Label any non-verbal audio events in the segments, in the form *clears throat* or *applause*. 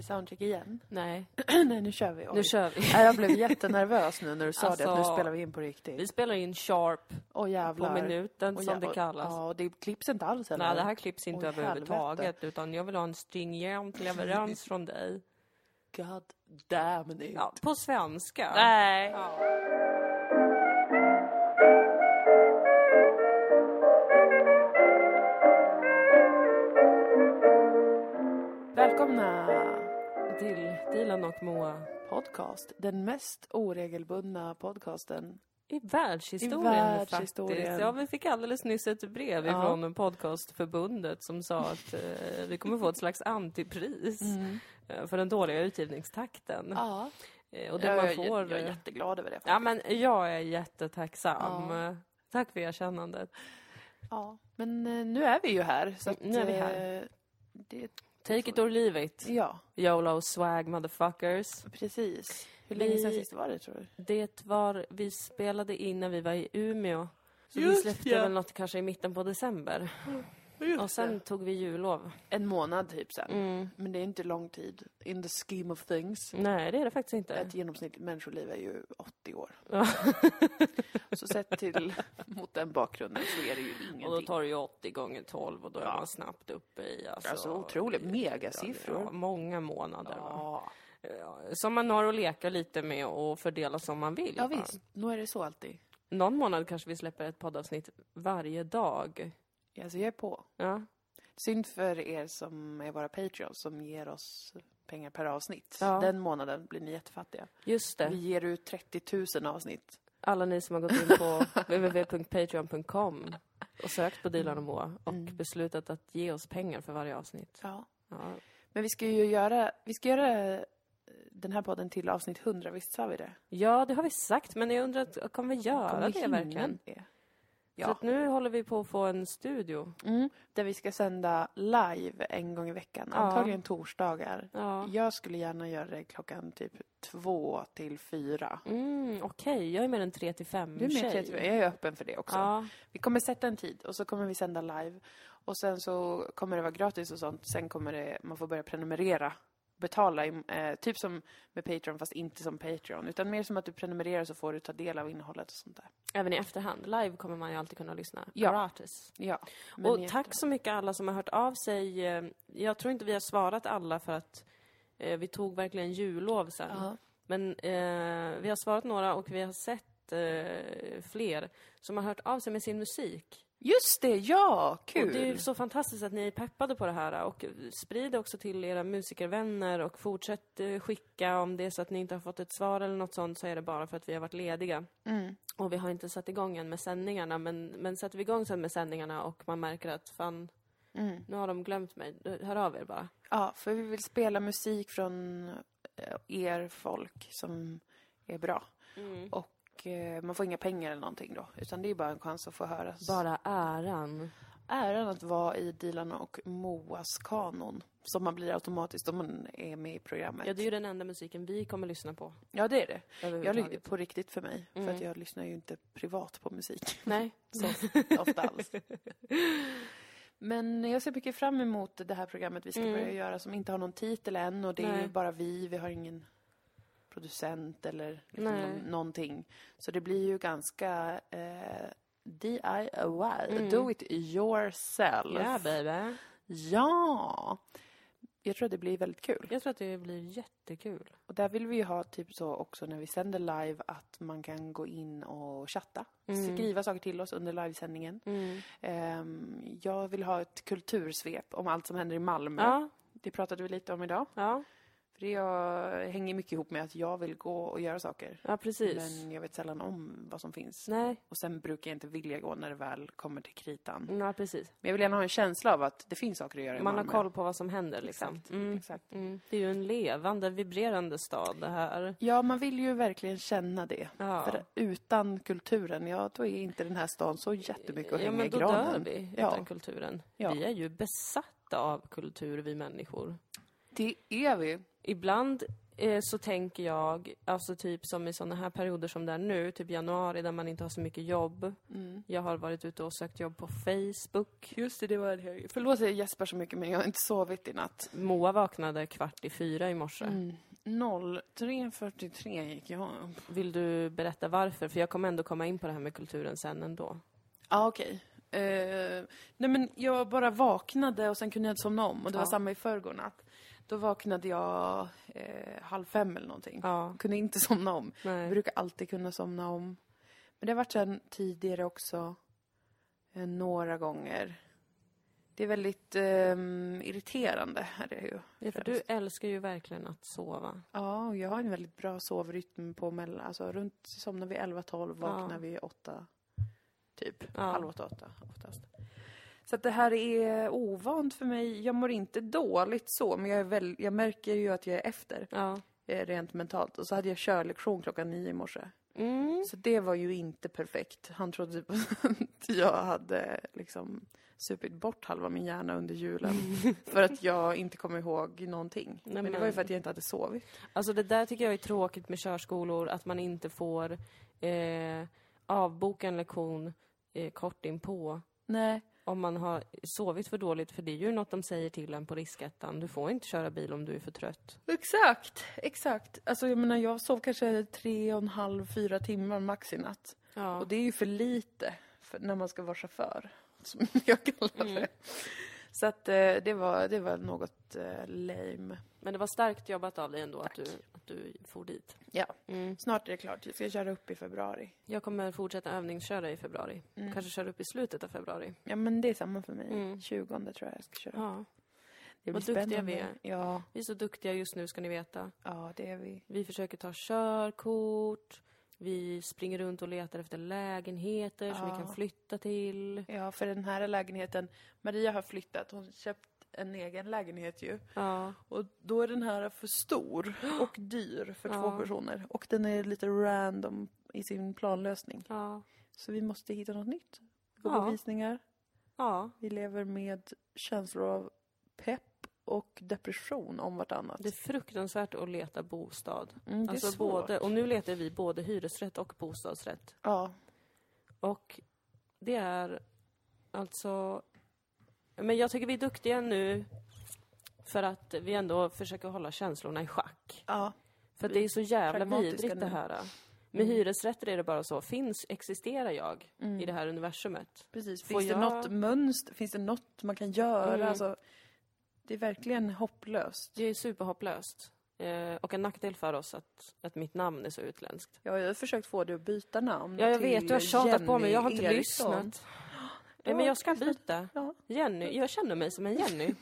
det soundcheck igen? Nej, *clears throat* Nej, nu kör vi. Oj. nu kör vi. Nej, jag blev jättenervös nu när du sa det, att nu Alltså, spelar vi in på riktigt. Vi spelar in sharp Åh på minuten, Åh, som det kallas. Ja, och det klipps inte alls eller? Nej, det här klipps inte Oj, överhuvudtaget, utan jag vill ha en stringent *laughs* leverans från dig. God damn it. Ja, på svenska. Nej. Ja. Dilan och Moa. podcast. Den mest oregelbundna podcasten. I världshistorien, I världshistorien. faktiskt. Ja, vi fick alldeles nyss ett brev Ja. ifrån podcastförbundet som sa att eh, vi kommer få ett slags antipris eh, för den dåliga utgivningstakten. Ja. Eh, och det jag, man får... jag, jag är jätteglad över det. Ja, men jag är jättetacksam. Ja. Tack för erkännandet. Ja, men eh, nu är vi ju här. Så att, Nu är vi här. Det, Take it or leave it. ja, YOLO swag motherfuckers. precis. Hur länge Vi- sedan sist var det tror du? Det var, vi spelade in när vi var i Umeå. Så vi Just släppte ja. väl något kanske i mitten på december. Och sen tog vi jullov. En månad typ sen. Mm. Men det är inte lång tid in the scheme of things. Nej, det är det faktiskt inte. Ett genomsnittligt människoliv är ju 80 år. Ja. *laughs* Så sett till mot den bakgrunden så är det ju ingenting. Och då tar det ju 80 gånger 12 och då är Ja. man snabbt uppe i alltså, Alltså otroligt megasiffror. Ja, många månader. Ja, Som man har att leka lite med och fördela som man vill. ja va? visst. Nu är det så alltid. Någon månad kanske vi släpper ett poddavsnitt varje dag. Alltså jag är på. Ja, Synd för er som är våra Patreons som ger oss pengar per avsnitt. Ja. Den månaden blir ni jättefattiga. just Vi det. ger ut 30 000 avsnitt. Alla ni som har gått in på *laughs* www.patreon.com och sökt på Dilan och Moa och Mm. beslutat att ge oss pengar för varje avsnitt. Ja. Ja, Men vi ska ju göra, vi ska göra eh, den här podden till avsnitt 100, visst sa vi det? ja det har vi sagt, men jag undrar, kommer vi göra Kommer vi det verkligen? det? Ja. att nu håller vi på att få en studio. Mm, där vi ska sända live en gång i veckan. Ja. Antagligen torsdagar. Ja. Jag skulle gärna göra det klockan typ två till fyra. Mm, Okej, jag är mer en 3 till 5 Du är med kreativ. Jag är öppen för det också. Ja, Vi kommer sätta en tid och så kommer vi sända live. Och sen så kommer det vara gratis och sånt. Sen kommer det, man får börja prenumerera. Betala, eh, typ som med Patreon fast inte som Patreon. Utan mer som att du prenumererar så får du ta del av innehållet och sånt där. även i efterhand. Live kommer man ju alltid kunna lyssna Ja. gratis. Ja. men Och tack så mycket alla som har hört av sig. Eh, Jag tror inte vi har svarat alla för att eh, vi tog verkligen jullov sen. Ja. Men eh, vi har svarat några och vi har sett eh, fler som har hört av sig med sin musik. Just det, ja! Kul! Och det är ju så fantastiskt att ni är peppade på det här och sprid också till era musikervänner och fortsätt eh, skicka om det är så att ni inte har fått ett svar eller något sånt så är det bara för att vi har varit lediga. Mm. Och vi har inte satt igång än med sändningarna men, men sätter vi igång sen med sändningarna och man märker att fan, Mm. nu har de glömt mig, hör av er bara. Ja, för vi vill spela musik från eh, er folk som är bra. Och eh, man får inga pengar eller någonting då. Utan det är bara en chans att få höras. Bara äran. äran att vara i Dilan och Moas kanon. Som man blir automatiskt om man är med i programmet. Ja, det är ju den enda musiken vi kommer lyssna på. Ja, det är det. Jag, på riktigt för mig. För Mm. att jag lyssnar ju inte privat på musik. Nej. *laughs* Så ofta alls. Men jag ser mycket fram emot det här programmet vi ska Mm. börja göra som inte har någon titel än och det är Nej. ju bara vi, vi har ingen producent eller liksom Nej. någonting. Så det blir ju ganska eh, DIY, Mm. do it yourself. Ja, baby. Ja! Jag tror att det blir väldigt kul. Jag tror att det blir jättekul. Och där vill vi ju ha typ så också när vi sänder live att man kan gå in och chatta. Mm. Skriva saker till oss under livesändningen. Mm. Ehm, jag vill ha ett kultursvep om allt som händer i Malmö. Ja, Det pratade vi lite om idag. ja, det jag, hänger mycket ihop med att jag vill gå och göra saker. ja, precis. Men jag vet sällan om vad som finns. Nej, Och sen brukar jag inte vilja gå när det väl kommer till kritan. ja, precis. Men jag vill gärna ha en känsla av att det finns saker att göra i Man har Malmö. koll på vad som händer liksom. Exakt, Mm. exakt. Mm. Det är ju en levande, vibrerande stad det här. Ja, man vill ju verkligen känna det. Ja. För utan kulturen, ja då är inte den här stan så jättemycket att ja, hänga men i då granen. dör vi Ja. utan kulturen. Ja. Vi är ju besatta av kultur, vi människor. Det är vi. Ibland eh, så tänker jag, alltså typ som i sådana här perioder som det är nu, typ januari där man inte har så mycket jobb. Mm. Jag har varit ute och sökt jobb på Facebook. Just det, det var det. Förlåt jag gäspar så mycket men jag har inte sovit i natt. Moa vaknade kvart i fyra i morse. Mm. 03.43 gick jag upp. Vill du berätta varför? För jag kommer ändå komma in på det här med kulturen sen ändå. Ja, ah, okej. Eh, nej men jag bara vaknade och sen kunde jag inte somna om. Och det Ja. var samma i förrgår natt. Då vaknade jag eh, halv fem eller någonting. Ja, Kunde inte *laughs* somna om. Jag nej. brukar alltid kunna somna om. Men det har varit sen tidigare också. Eh, några gånger. Det är väldigt ehm, irriterande. Är det ju. Ja, för du älskar ju verkligen att sova. Ja, och jag har en väldigt bra sovrytm på mellan, alltså runt, somnar vi 11-12, vaknar Ja. vi 8, typ. Ja. Halv åtta, åtta oftast. Så att det här är ovant för mig. Jag mår inte dåligt så, men jag, är väl, jag märker ju att jag är efter, Ja. eh, rent mentalt. Och så hade jag körlektion klockan nio i morse. Mm. Så det var ju inte perfekt. Han trodde typ att jag hade liksom supit bort halva min hjärna under julen. *laughs* för att jag inte kommer ihåg någonting. Nej, men det var ju för att jag inte hade sovit. Alltså det där tycker jag är tråkigt med körskolor, att man inte får eh, avboka en lektion eh, kort inpå Nej. Om man har sovit för dåligt, för det är ju något de säger till en på riskettan. Du får inte köra bil om du är för trött. Exakt, exakt. Alltså jag menar, jag sov kanske tre och en halv, fyra timmar max i natt. Ja. Och det är ju för lite för när man ska vara chaufför, som *laughs* jag kallar det. Mm. Så att eh, det var, det var något eh, lame. Men det var starkt jobbat av dig ändå att du, att du for dit. Ja. Mm. Snart är det klart, jag ska köra upp i februari. Jag kommer fortsätta övningsköra i februari. Mm. Kanske köra upp i slutet av februari. Ja men det är samma för mig. Mm. 20 tror jag jag ska köra. Ja. det vad duktiga vi är. Ja, Vi är så duktiga just nu, ska ni veta. ja, det är vi. Vi försöker ta körkort. Vi springer runt och letar efter lägenheter som vi Ja. kan flytta till. Ja, för den här lägenheten, Maria har flyttat, hon köpt en egen lägenhet ju. Ja. Och då är den här för stor och dyr för två Ja. personer. Och den är lite random i sin planlösning. Ja. Så vi måste hitta något nytt. Gå Ja. på visningar. Ja. Vi lever med känslor av pepp och depression om vartannat. Det är fruktansvärt att leta bostad. Mm, det är alltså svårt. både, och nu letar vi både hyresrätt och bostadsrätt. Ja. Och det är alltså... Men jag tycker vi är duktiga nu för att vi ändå försöker hålla känslorna i schack. ja. För att det är så jävla vidrigt det nu. här. Med Mm. hyresrätter är det bara så, finns, existerar jag Mm. i det här universumet? Precis. Får Finns det jag- något mönster? Finns det något man kan göra? Mm. Alltså, det är verkligen hopplöst. Det är superhopplöst. Eh, och en nackdel för oss att, att mitt namn är så utländskt. Ja, jag har försökt få dig att byta namn Ja, jag vet, du har tjatat på mig, jag har inte Jenny Eriksson. lyssnat. *gasps* Nej, men jag ska byta. Ja. Jenny, jag känner mig som en Jenny.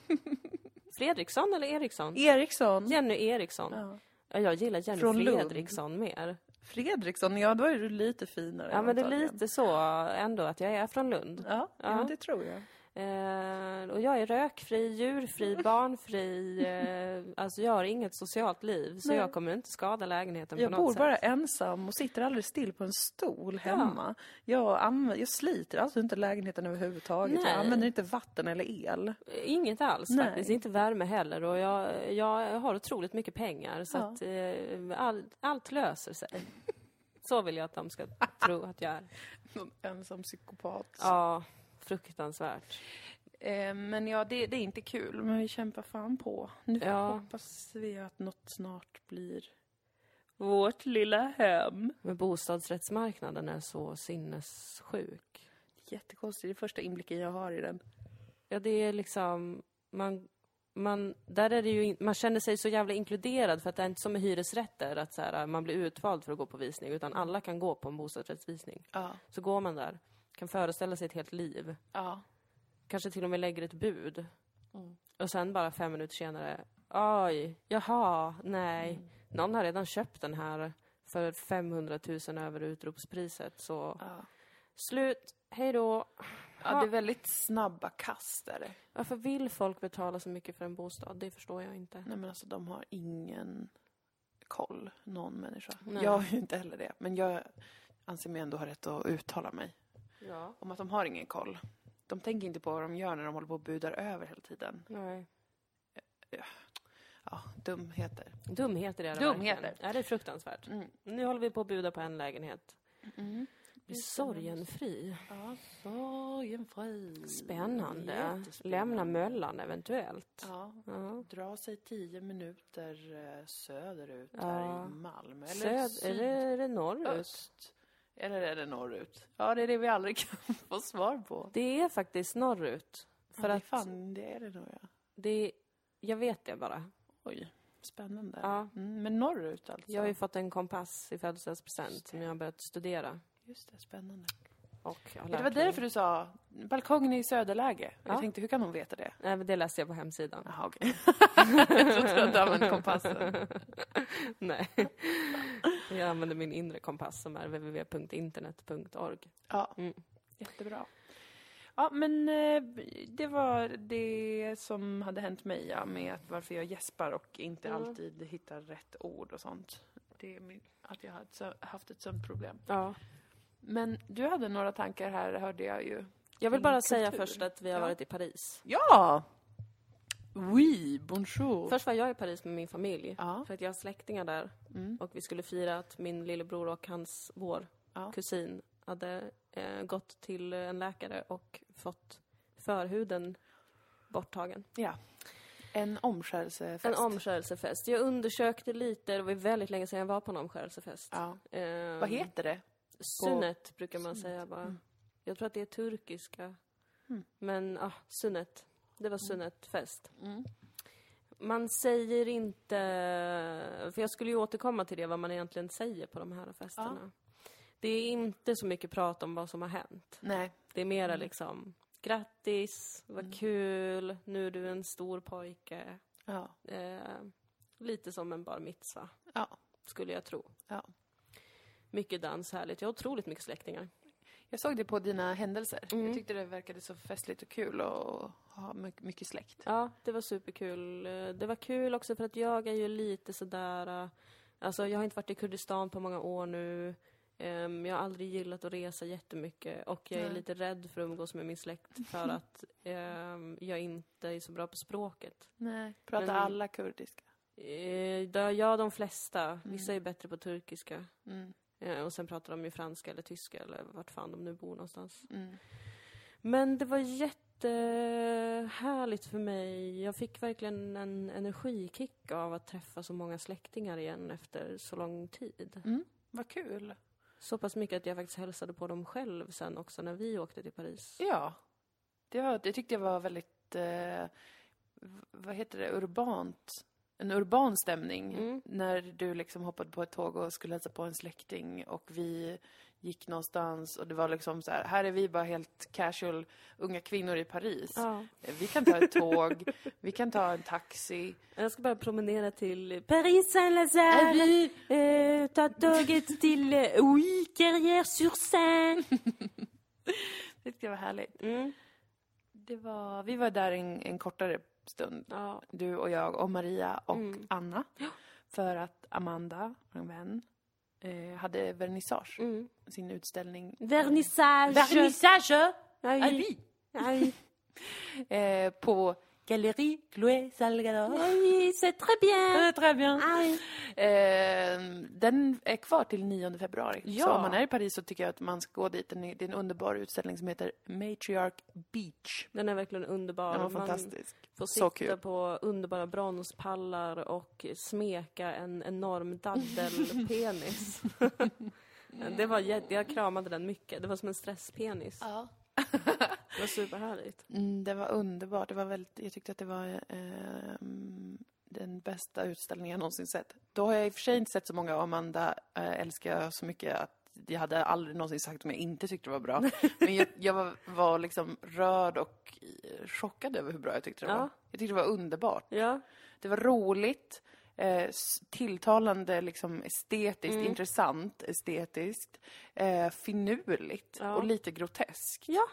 *laughs* Fredriksson eller Eriksson? Eriksson. Jenny Eriksson. Ja. Ja, jag gillar Jenny Från Lund. Fredriksson mer. Fredriksson, ja då är du lite finare. Ja, men det är lite så ändå att jag är från Lund. Ja, ja. Det tror jag. Eh, och jag är rökfri, djurfri, *laughs* barnfri. Eh, alltså jag har inget socialt liv, så Nej. jag kommer inte skada lägenheten Jag på bor något bara sätt. ensam och sitter aldrig still på en stol hemma. Jag, använder, jag sliter alltså inte lägenheten överhuvudtaget. Nej. Jag använder inte vatten eller el. Inget alls Nej. faktiskt, inte värme heller. Och jag, jag har otroligt mycket pengar, så Ja. att eh, all, allt löser sig. *laughs* Så vill jag att de ska tro att jag är. Någon ensam psykopat. Ja, fruktansvärt. Eh, men ja, det, det är inte kul. Men vi kämpar fan på. Nu Ja. hoppas vi att något snart blir vårt lilla hem. Men bostadsrättsmarknaden är så sinnessjuk. Jättekonstigt. Det är första inblicken jag har i den. Ja, det är liksom... Man, man, där är det ju, man känner sig så jävla inkluderad för att det är inte som med hyresrätter att så här, man blir utvald för att gå på visning utan alla kan gå på en bostadsrättsvisning. Ja. Så går man där, kan föreställa sig ett helt liv, Ja. kanske till och med lägger ett bud Mm. och sen bara fem minuter senare, oj, jaha, nej, Mm. någon har redan köpt den här för 500 000 över utropspriset så Ja. slut, hej då. ja, det är väldigt snabba kast där. Varför vill folk betala så mycket för en bostad? Det förstår jag inte. Nej men alltså de har ingen koll, någon människa. Nej. Jag har ju inte heller det. Men jag anser mig ändå ha rätt att uttala mig Ja. om att de har ingen koll. De tänker inte på vad de gör när de håller på och budar över hela tiden. Nej. ja, dumheter. Dumheter är det Dumheter. verkligen. Ja, det är fruktansvärt. Mm. Nu håller vi på att buda på en lägenhet. Mm. Sorgenfri. Ja, sorgenfri. Spännande. Lämna Möllan eventuellt. Ja, Ja. dra sig tio minuter eh, söderut Ja. här i Malmö. Eller Söd, eller är det norrut? sydöst. Eller är det norrut? Ja, det är det vi aldrig *laughs* kan få svar på. Det är faktiskt norrut. För ja, att fan, det är det nog ja. det... Jag vet det bara. Oj, spännande. Ja. Mm, men norrut alltså? Jag har ju fått en kompass i födelsedagspresent som jag har börjat studera. Just det, spännande. Och jag har det var därför du sa balkongen är i söderläge. Ja. Jag tänkte, hur kan hon veta det? Nej, men det läste jag på hemsidan. Jaha, okej. *laughs* jag trodde att du använde kompassen. *laughs* Nej. Jag använder min inre kompass som är www.internet.org. Ja, Mm. jättebra. Ja, men eh, det var det som hade hänt mig, ja, med att varför jag gäspar och inte Mm. alltid hittar rätt ord och sånt. Det är min, att jag har haft ett sånt problem. Ja. Men du hade några tankar här, hörde jag ju. Jag vill bara säga först att vi har Ja. varit i Paris. Ja! Oui, bonjour. Först var jag i Paris med min familj. Ja. För att jag har släktingar där. Mm. Och vi skulle fira att min lillebror och hans, vår Ja. kusin hade eh, gått till en läkare och fått förhuden borttagen. ja. En omskärelsefest. En omskärelsefest. Jag undersökte lite, det var väldigt länge sedan jag var på en omskärelsefest. Ja. Ehm, Vad heter det? Sunnet brukar man Sunnet, säga bara. mm. Jag tror att det är turkiska. Mm. Men, ah, sunnet. Det var sunnetfest. Mm. Man säger inte, för jag skulle ju återkomma till det, vad man egentligen säger på de här festerna. Det är inte så mycket prat om vad som har hänt. Nej. Det är mera Mm. liksom, grattis, vad Mm. kul, nu är du en stor pojke. Ja. Eh, lite som en bar mitzva, Ja. skulle jag tro. Ja. Mycket dans, härligt. Jag har otroligt mycket släktingar. Jag såg det på dina händelser. Mm. Jag tyckte det verkade så festligt och kul och ha mycket, släkt. Ja, det var superkul. Det var kul också för att jag är ju lite sådär... eh, Alltså, jag har inte varit i Kurdistan på många år nu. Ehm, Jag har aldrig gillat att resa jättemycket och jag är Nej. lite rädd för att umgås med min släkt för att *laughs* ehm, jag inte är så bra på språket. Nej. Pratar Men- alla kurdiska? Eh, Ja, de flesta. Vissa Mm. är bättre på turkiska. Mm. Eh, Och sen pratar de ju franska eller tyska eller vart fan de nu bor någonstans. Mm. Men det var jättehärligt för mig. Jag fick verkligen en energikick av att träffa så många släktingar igen efter så lång tid. Mm. Vad kul. Så pass mycket att jag faktiskt hälsade på dem själv sen också när vi åkte till Paris. Ja. Det, var, det tyckte jag var väldigt, eh, vad heter det, urbant. En urban stämning. Mm. När du liksom hoppade på ett tåg och skulle hälsa på en släkting och vi gick någonstans och det var liksom så här, här är vi bara helt casual unga kvinnor i Paris. Ja. Vi kan ta ett tåg, *laughs* vi kan ta en taxi. Jag ska bara promenera till Paris Saint-Lazare. Eh, ta tåget till eh, Oui, Carrière-sur-Seine. *laughs* Det var härligt. Mm. Det var, vi var där en, en kortare stund. Ja. Du och jag och Maria och Mm. Anna. För att Amanda, vår vän, eh, hade vernissage. Mm. Sin utställning. Vernissage. Vernissage! Oui. Ah, oui. Eh, på Galerie Chloé Salgador. Oui, c'est très bien. *laughs* Eh, Très bien. Ah. Eh, den är kvar till 9 februari. Ja. Så om man är i Paris så tycker jag att man ska gå dit. Den är- Det är en underbar utställning som heter Matriarch Beach. Den är verkligen underbar. Den var Man fantastisk. får Så sitta kul. på underbara bronspallar och smeka en enorm daddelpenis. *laughs* det var jag kramade den mycket. Det var som en stresspenis. Ja. *laughs* Det var superhärligt. Mm, det var underbart. Det var väldigt, jag tyckte att det var ehm, den bästa utställningen jag någonsin sett. Då har jag i och för sig inte sett så många och Amanda äh, älskar jag så mycket att jag hade aldrig någonsin sagt om jag inte tyckte det var bra. *laughs* Men jag, jag var, var liksom rörd och eh, chockad över hur bra jag tyckte det Ja. var. Jag tyckte det var underbart. Ja, Det var roligt, eh, tilltalande, liksom estetiskt, Mm. intressant estetiskt, eh, finurligt Ja. och lite groteskt. Ja.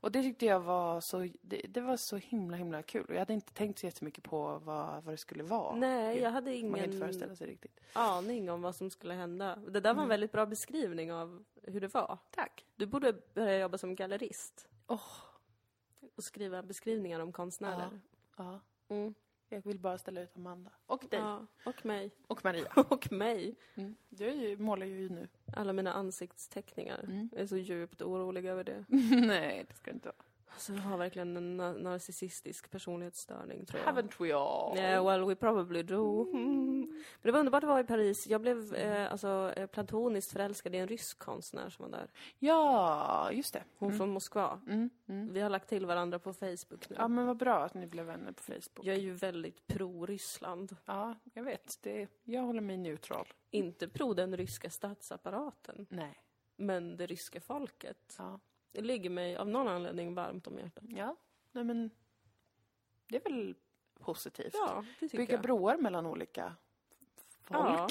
Och det tyckte jag var så, det, det var så himla himla kul. Och jag hade inte tänkt så jättemycket på vad, vad det skulle vara. nej, jag hade Man kan inte ingen föreställa sig riktigt. aning om vad som skulle hända. Det där var en Mm. väldigt bra beskrivning av hur det var. Tack. Du borde börja jobba som gallerist. Åh. Och skriva beskrivningar om konstnärer. Ja. Mm. Jag vill bara ställa ut Amanda. Och dig. Ja, och mig. Och Maria. *laughs* Och mig. Mm. Du ju, målar ju nu. Alla mina ansiktsteckningar. Mm. Jag är så djupt orolig över det. *laughs* Nej, det ska det inte vara. Alltså, jag har verkligen en na- narcissistisk personlighetsstörning, tror jag. Haven't we all? Yeah, well, we probably do. Mm. Men det var underbart att vara i Paris. Jag blev eh, alltså, eh, platoniskt förälskad i en rysk konstnär som var där. Ja, just det. Hon från Moskva. Mm, mm. Vi har lagt till varandra på Facebook nu. Ja, men vad bra att ni blev vänner på Facebook. Jag är ju väldigt pro-Ryssland. Ja, jag vet. Det, jag håller mig neutral. Inte pro den ryska statsapparaten, Nej. men det ryska folket. Ja. Det ligger mig av någon anledning varmt om hjärtat. Ja, nej men det är väl positivt. Ja, det Bygga jag. broar mellan olika folk. Ja.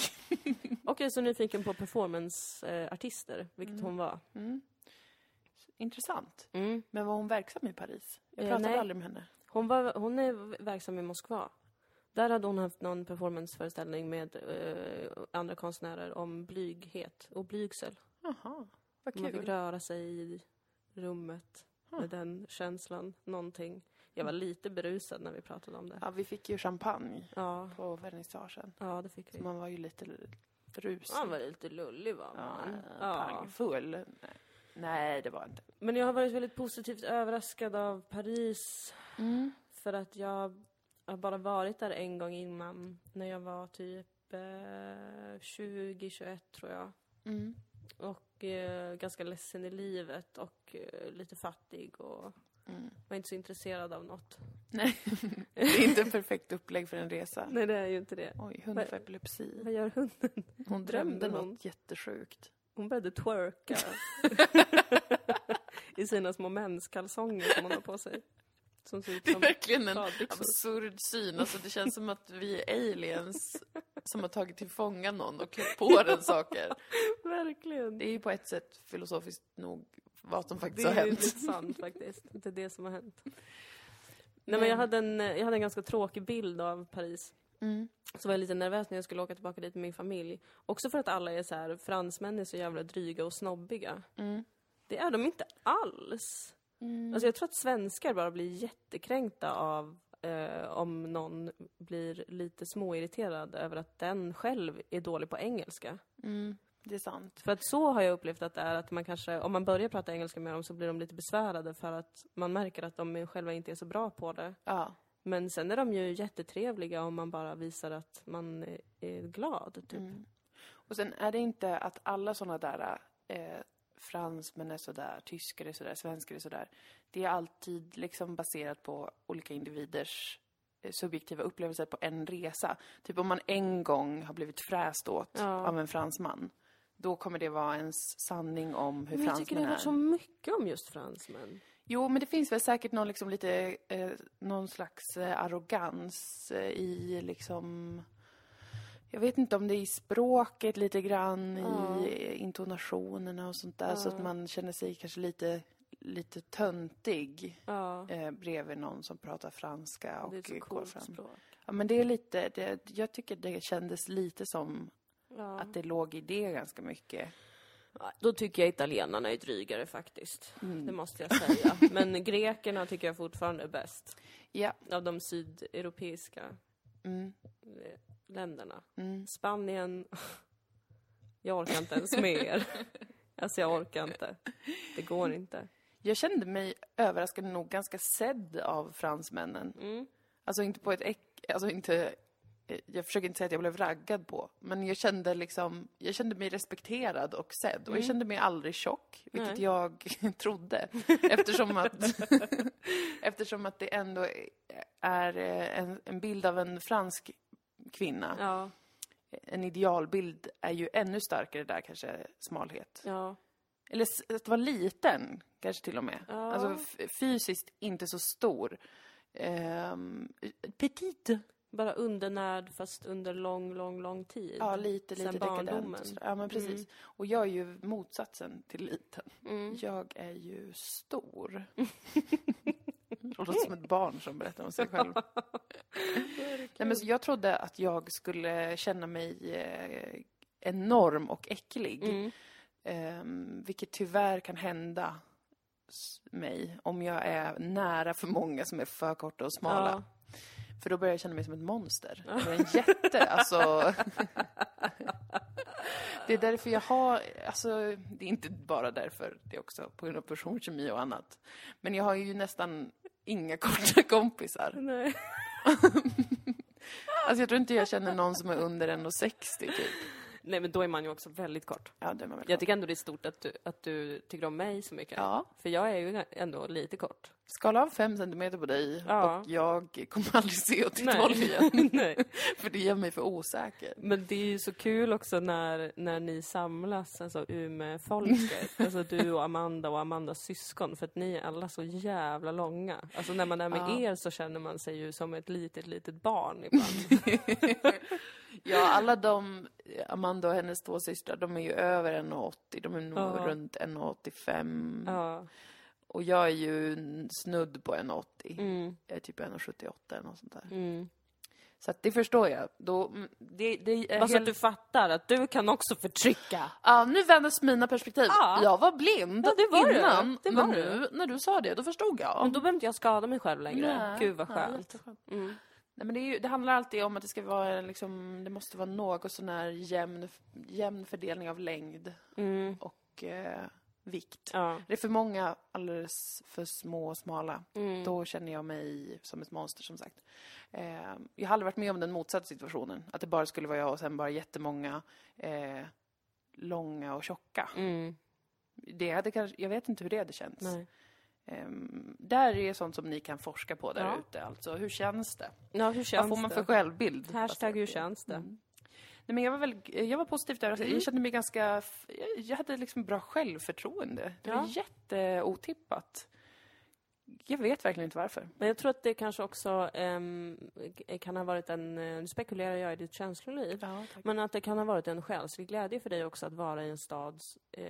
Och jag är så nyfiken på performanceartister, vilket Mm. hon var. Mm. Intressant. Mm. Men var hon verksam i Paris? Jag Eh, pratade nej. aldrig med henne. Hon, var, hon är verksam i Moskva. Där hade hon haft någon performanceföreställning med eh, andra konstnärer om blyghet och blygsel. Jaha, vad Man fick kul. röra sig i rummet med den känslan, någonting. Jag var lite berusad när vi pratade om det. Ja, vi fick ju champagne Ja, på vernissagen. ja det fick Så vi. man var ju lite rusig. Han var lite lullig var man. Ja. pangfull. Nej. Nej, det var inte. Men jag har varit väldigt positivt överraskad av Paris. Mm. För att jag har bara varit där en gång innan. När jag var typ eh, 20-21 tror jag. Mm. Och eh, ganska ledsen i livet och eh, lite fattig och Mm. var inte så intresserad av något. Nej, *laughs* det är inte en perfekt upplägg för en resa. Nej, det är ju inte det. Oj, hund får epilepsi. Vad gör hunden? Hon drömde hon? något jättesjukt. Hon började twerka. *laughs* I sina små menskalsonger som hon har på sig. Som ser ut Det är som verkligen en absurd syn. Alltså, det känns som att vi är aliens som har tagit till fånga någon och klätt på den saker. *laughs* Verkligen. Det är ju på ett sätt filosofiskt nog vad som Det faktiskt har är hänt. lite sant faktiskt. Det är det som har hänt. Nej, men jag, hade en, jag hade en ganska tråkig bild av Paris. Mm. Så var jag lite nervös när jag skulle åka tillbaka dit med min familj. Också för att alla är så här, fransmän är så jävla dryga och snobbiga. Mm. Det är de inte alls. Mm. Alltså jag tror att svenskar bara blir jättekränkta av eh, om någon blir lite småirriterad över att den själv är dålig på engelska. Mm. Det är sant. För att så har jag upplevt att det är att man kanske, om man börjar prata engelska med dem så blir de lite besvärade för att man märker att de själva inte är så bra på det. Ja. Men sen är de ju jättetrevliga om man bara visar att man är- glad, typ. Mm. Och sen är det inte att alla såna där eh, fransmän är sådär, tyskar är sådär, svenskar är sådär. Det är alltid liksom baserat på olika individers eh, subjektiva upplevelser på en resa. Typ om man en gång har blivit fräst åt Ja. av en fransman. Då kommer det vara ens sanning om hur Men jag tycker det fransmän är. så mycket om just fransmän. Jo, men det finns väl säkert någon, liksom lite, eh, någon slags eh, arrogans eh, i liksom... Jag vet inte om det är i språket lite grann, Ja. i eh, intonationerna och sånt där, så Ja. att man känner sig kanske lite, lite töntig Ja, eh, bredvid någon som pratar franska och det är ett så går coolt fram. språk. Ja, men det är lite, det, jag tycker det kändes lite som Ja. att det låg i det ganska mycket. Då tycker jag italienarna är drygare faktiskt. Mm. Det måste jag säga. *laughs* Men grekerna tycker jag fortfarande är bäst. Ja. Av de sydeuropeiska Mm. eh, länderna. Mm. Spanien, *laughs* jag orkar inte ens med er. *laughs* Alltså jag orkar inte. Det går inte. Jag kände mig överraskande nog ganska sedd av fransmännen. Mm. Alltså inte på ett äck... Alltså inte... eh, Jag försöker inte säga att jag blev raggad på, men jag kände liksom... Jag kände mig respekterad och sedd. Och jag Mm. kände mig aldrig tjock, vilket Nej. jag *laughs* trodde. *laughs* Eftersom att... *laughs* eftersom att det ändå är eh, en, en bild av en fransk kvinna. Ja, En idealbild är ju ännu starkare där, kanske smalhet. ja. Eller att vara liten, kanske till och med. Ja. Alltså fysiskt inte så stor. Um, petit. Bara undernärd fast under lång, lång, lång tid. Ja, lite, Sen lite dekadent. barndomen. och. Ja, men precis. Mm. Och jag är ju motsatsen till liten. Mm. Jag är ju stor. *laughs* Låter som ett barn som berättar om sig själv. *laughs* Nej, men jag trodde att jag skulle känna mig eh, enorm och äcklig. Mm. Ehm, vilket tyvärr kan hända mig om jag är nära för många som är för korta och smala. Ja. För då börjar jag känna mig som ett monster. *laughs* Eller en jätte, alltså. Det är därför jag har, alltså det är inte bara därför, det är också på grund av personkemi och annat. Men jag har ju nästan inga *laughs* korta kompisar. Nej. *laughs* Alltså jag tror inte jag känner någon som är under 1,60 typ. Nej, men då är man ju också väldigt kort. Ja, det är man väl. Jag tycker ändå det är stort att du, att du tycker om mig så mycket. Ja. För jag är ju ändå lite kort. Skala av fem centimeter på dig Ja. och jag kommer aldrig se åt ditt Nej. håll igen. *laughs* Nej. *laughs* För det gör mig för osäker. Men det är ju så kul också när, när ni samlas, alltså Umeå-folket. *laughs* alltså du och Amanda och Amandas syskon, för att ni är alla så jävla långa. Alltså när man är med Ja. er så känner man sig ju som ett litet, litet barn ibland. Ja, alla de, Amanda och hennes två systrar, de är ju över 1,80. De är nog Ja. runt 1,85. ja. Och jag är ju snudd på 1,80. Mm, Jag är typ 1,78 eller något sånt där. mm. Så att det förstår jag. Då, mm, det, det Bara så att helt- du fattar att du kan också förtrycka. Ja, nu vändes mina perspektiv. Ja. Jag var blind Ja, det var innan, Det var men nu när du sa det, då förstod jag. Men då behöver inte jag skada mig själv längre. Nej, Gud vad skönt. jätteskönt. Nej, men det, ju, det handlar alltid om att det ska vara liksom, det måste vara något sån här jämn, jämn fördelning av längd Mm. och eh, vikt. Ja. Det är för många alldeles för små och smala. Mm. Då känner jag mig som ett monster som sagt. Eh, jag har aldrig varit med om den motsatta situationen. Att det bara skulle vara jag och sen bara jättemånga eh, långa och tjocka. Mm. Det hade kanske, jag vet inte hur det hade känts. Nej. Ehm, där är sånt som ni kan forska på där Ja. ute. Alltså, hur känns det? Ja, hur känns Vad får man det? för självbild? Hashtag hur känns det? Mm. Nej, men jag var, väl, jag var positivt överraskad. Jag kände mig ganska... Jag hade liksom bra självförtroende. Det var Ja. jätteotippat. Jag vet verkligen inte varför. Men jag tror att det kanske också ehm, kan ha varit en, eh, nu spekulerar jag i ditt känsloliv, Ja, men att det kan ha varit en själslig glädje för dig också att vara i en stad eh,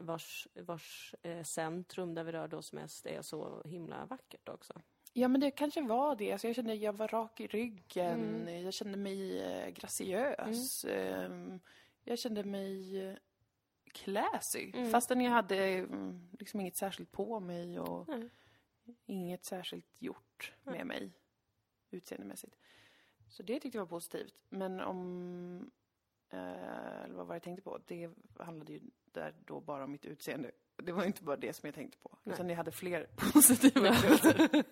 vars, vars eh, centrum där vi rörde oss mest är så himla vackert också. Ja, men det kanske var det. Alltså, jag kände jag var rak i ryggen. Mm. Jag kände mig eh, graciös. Ehm, jag kände mig eh, classy. Mm. Fastän jag hade mm, liksom inget särskilt på mig och Nej. Inget särskilt gjort med mig utseendemässigt. Så det tyckte jag var positivt. Men om... Eh, eller vad var det jag tänkte på? Det handlade ju där då bara om mitt utseende. Det var inte bara det som jag tänkte på. Nej. Utan jag hade fler *laughs* positiva grejer.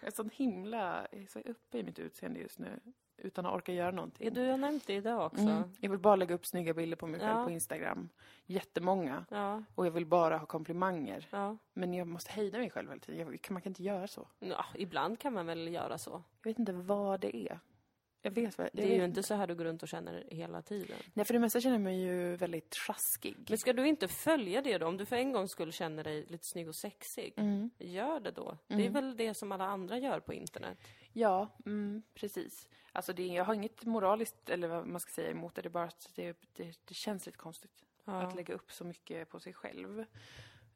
jag är så himla... Jag är så uppe i mitt utseende just nu. Utan att orka göra någonting. Du har nämnt det idag också. Mm. Jag vill bara lägga upp snygga bilder på mig själv Ja. på Instagram. Jättemånga. Ja, Och jag vill bara ha komplimanger. ja. Men jag måste hejda mig själv hela tiden. Jag, man kan inte göra så. ja. Ibland kan man väl göra så. Jag vet inte vad det är. Jag vet vad Det är ju inte så här du går runt och känner hela tiden. Nej, för det mesta känner jag mig ju väldigt sjaskig. Men ska du inte följa det då? Om du för en gång skulle känna dig lite snygg och sexig, Mm. gör det då. Det är Mm. väl det som alla andra gör på internet. Ja, mm, precis. Alltså det, jag har inget moraliskt, eller vad man ska säga, emot det. Det är bara att det, det, det känns lite konstigt Ja. att lägga upp så mycket på sig själv.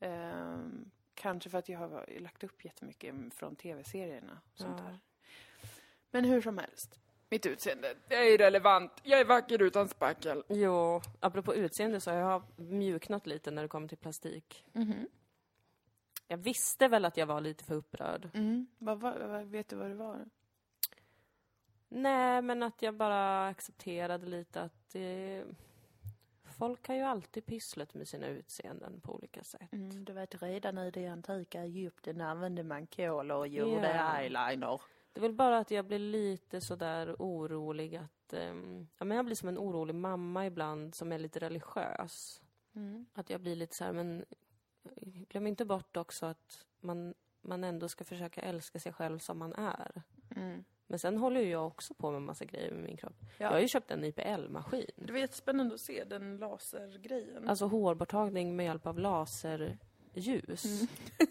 Ehm, kanske för att jag har lagt upp jättemycket från tv-serierna. och Sånt Ja. där. Men hur som helst. Mitt utseende, det är irrelevant. Jag är vacker utan spackel. Jo, apropå utseende så har jag mjuknat lite när det kommer till plastik. Mhm. Jag visste väl att jag var lite för upprörd. Mm. Vad, vad, vad, vet du vad det var? Nej, men att jag bara accepterade lite att det... Folk har ju alltid pysslat med sina utseenden på olika sätt. Mm, du vet, redan i det antika Egypten använde man kol och gjorde Ja. eyeliner. Det är väl bara att jag blir lite sådär orolig att... ehm, ja, men jag blir som en orolig mamma ibland som är lite religiös. Mm. Att jag blir lite så här, men glöm inte bort också att man, man ändå ska försöka älska sig själv som man är. Mm. Men sen håller ju jag också på med massa grejer med min kropp. Ja. Jag har ju köpt en IPL-maskin. Det var jättespännande att se den lasergrejen. Alltså hårborttagning med hjälp av laserljus. Mm. *laughs*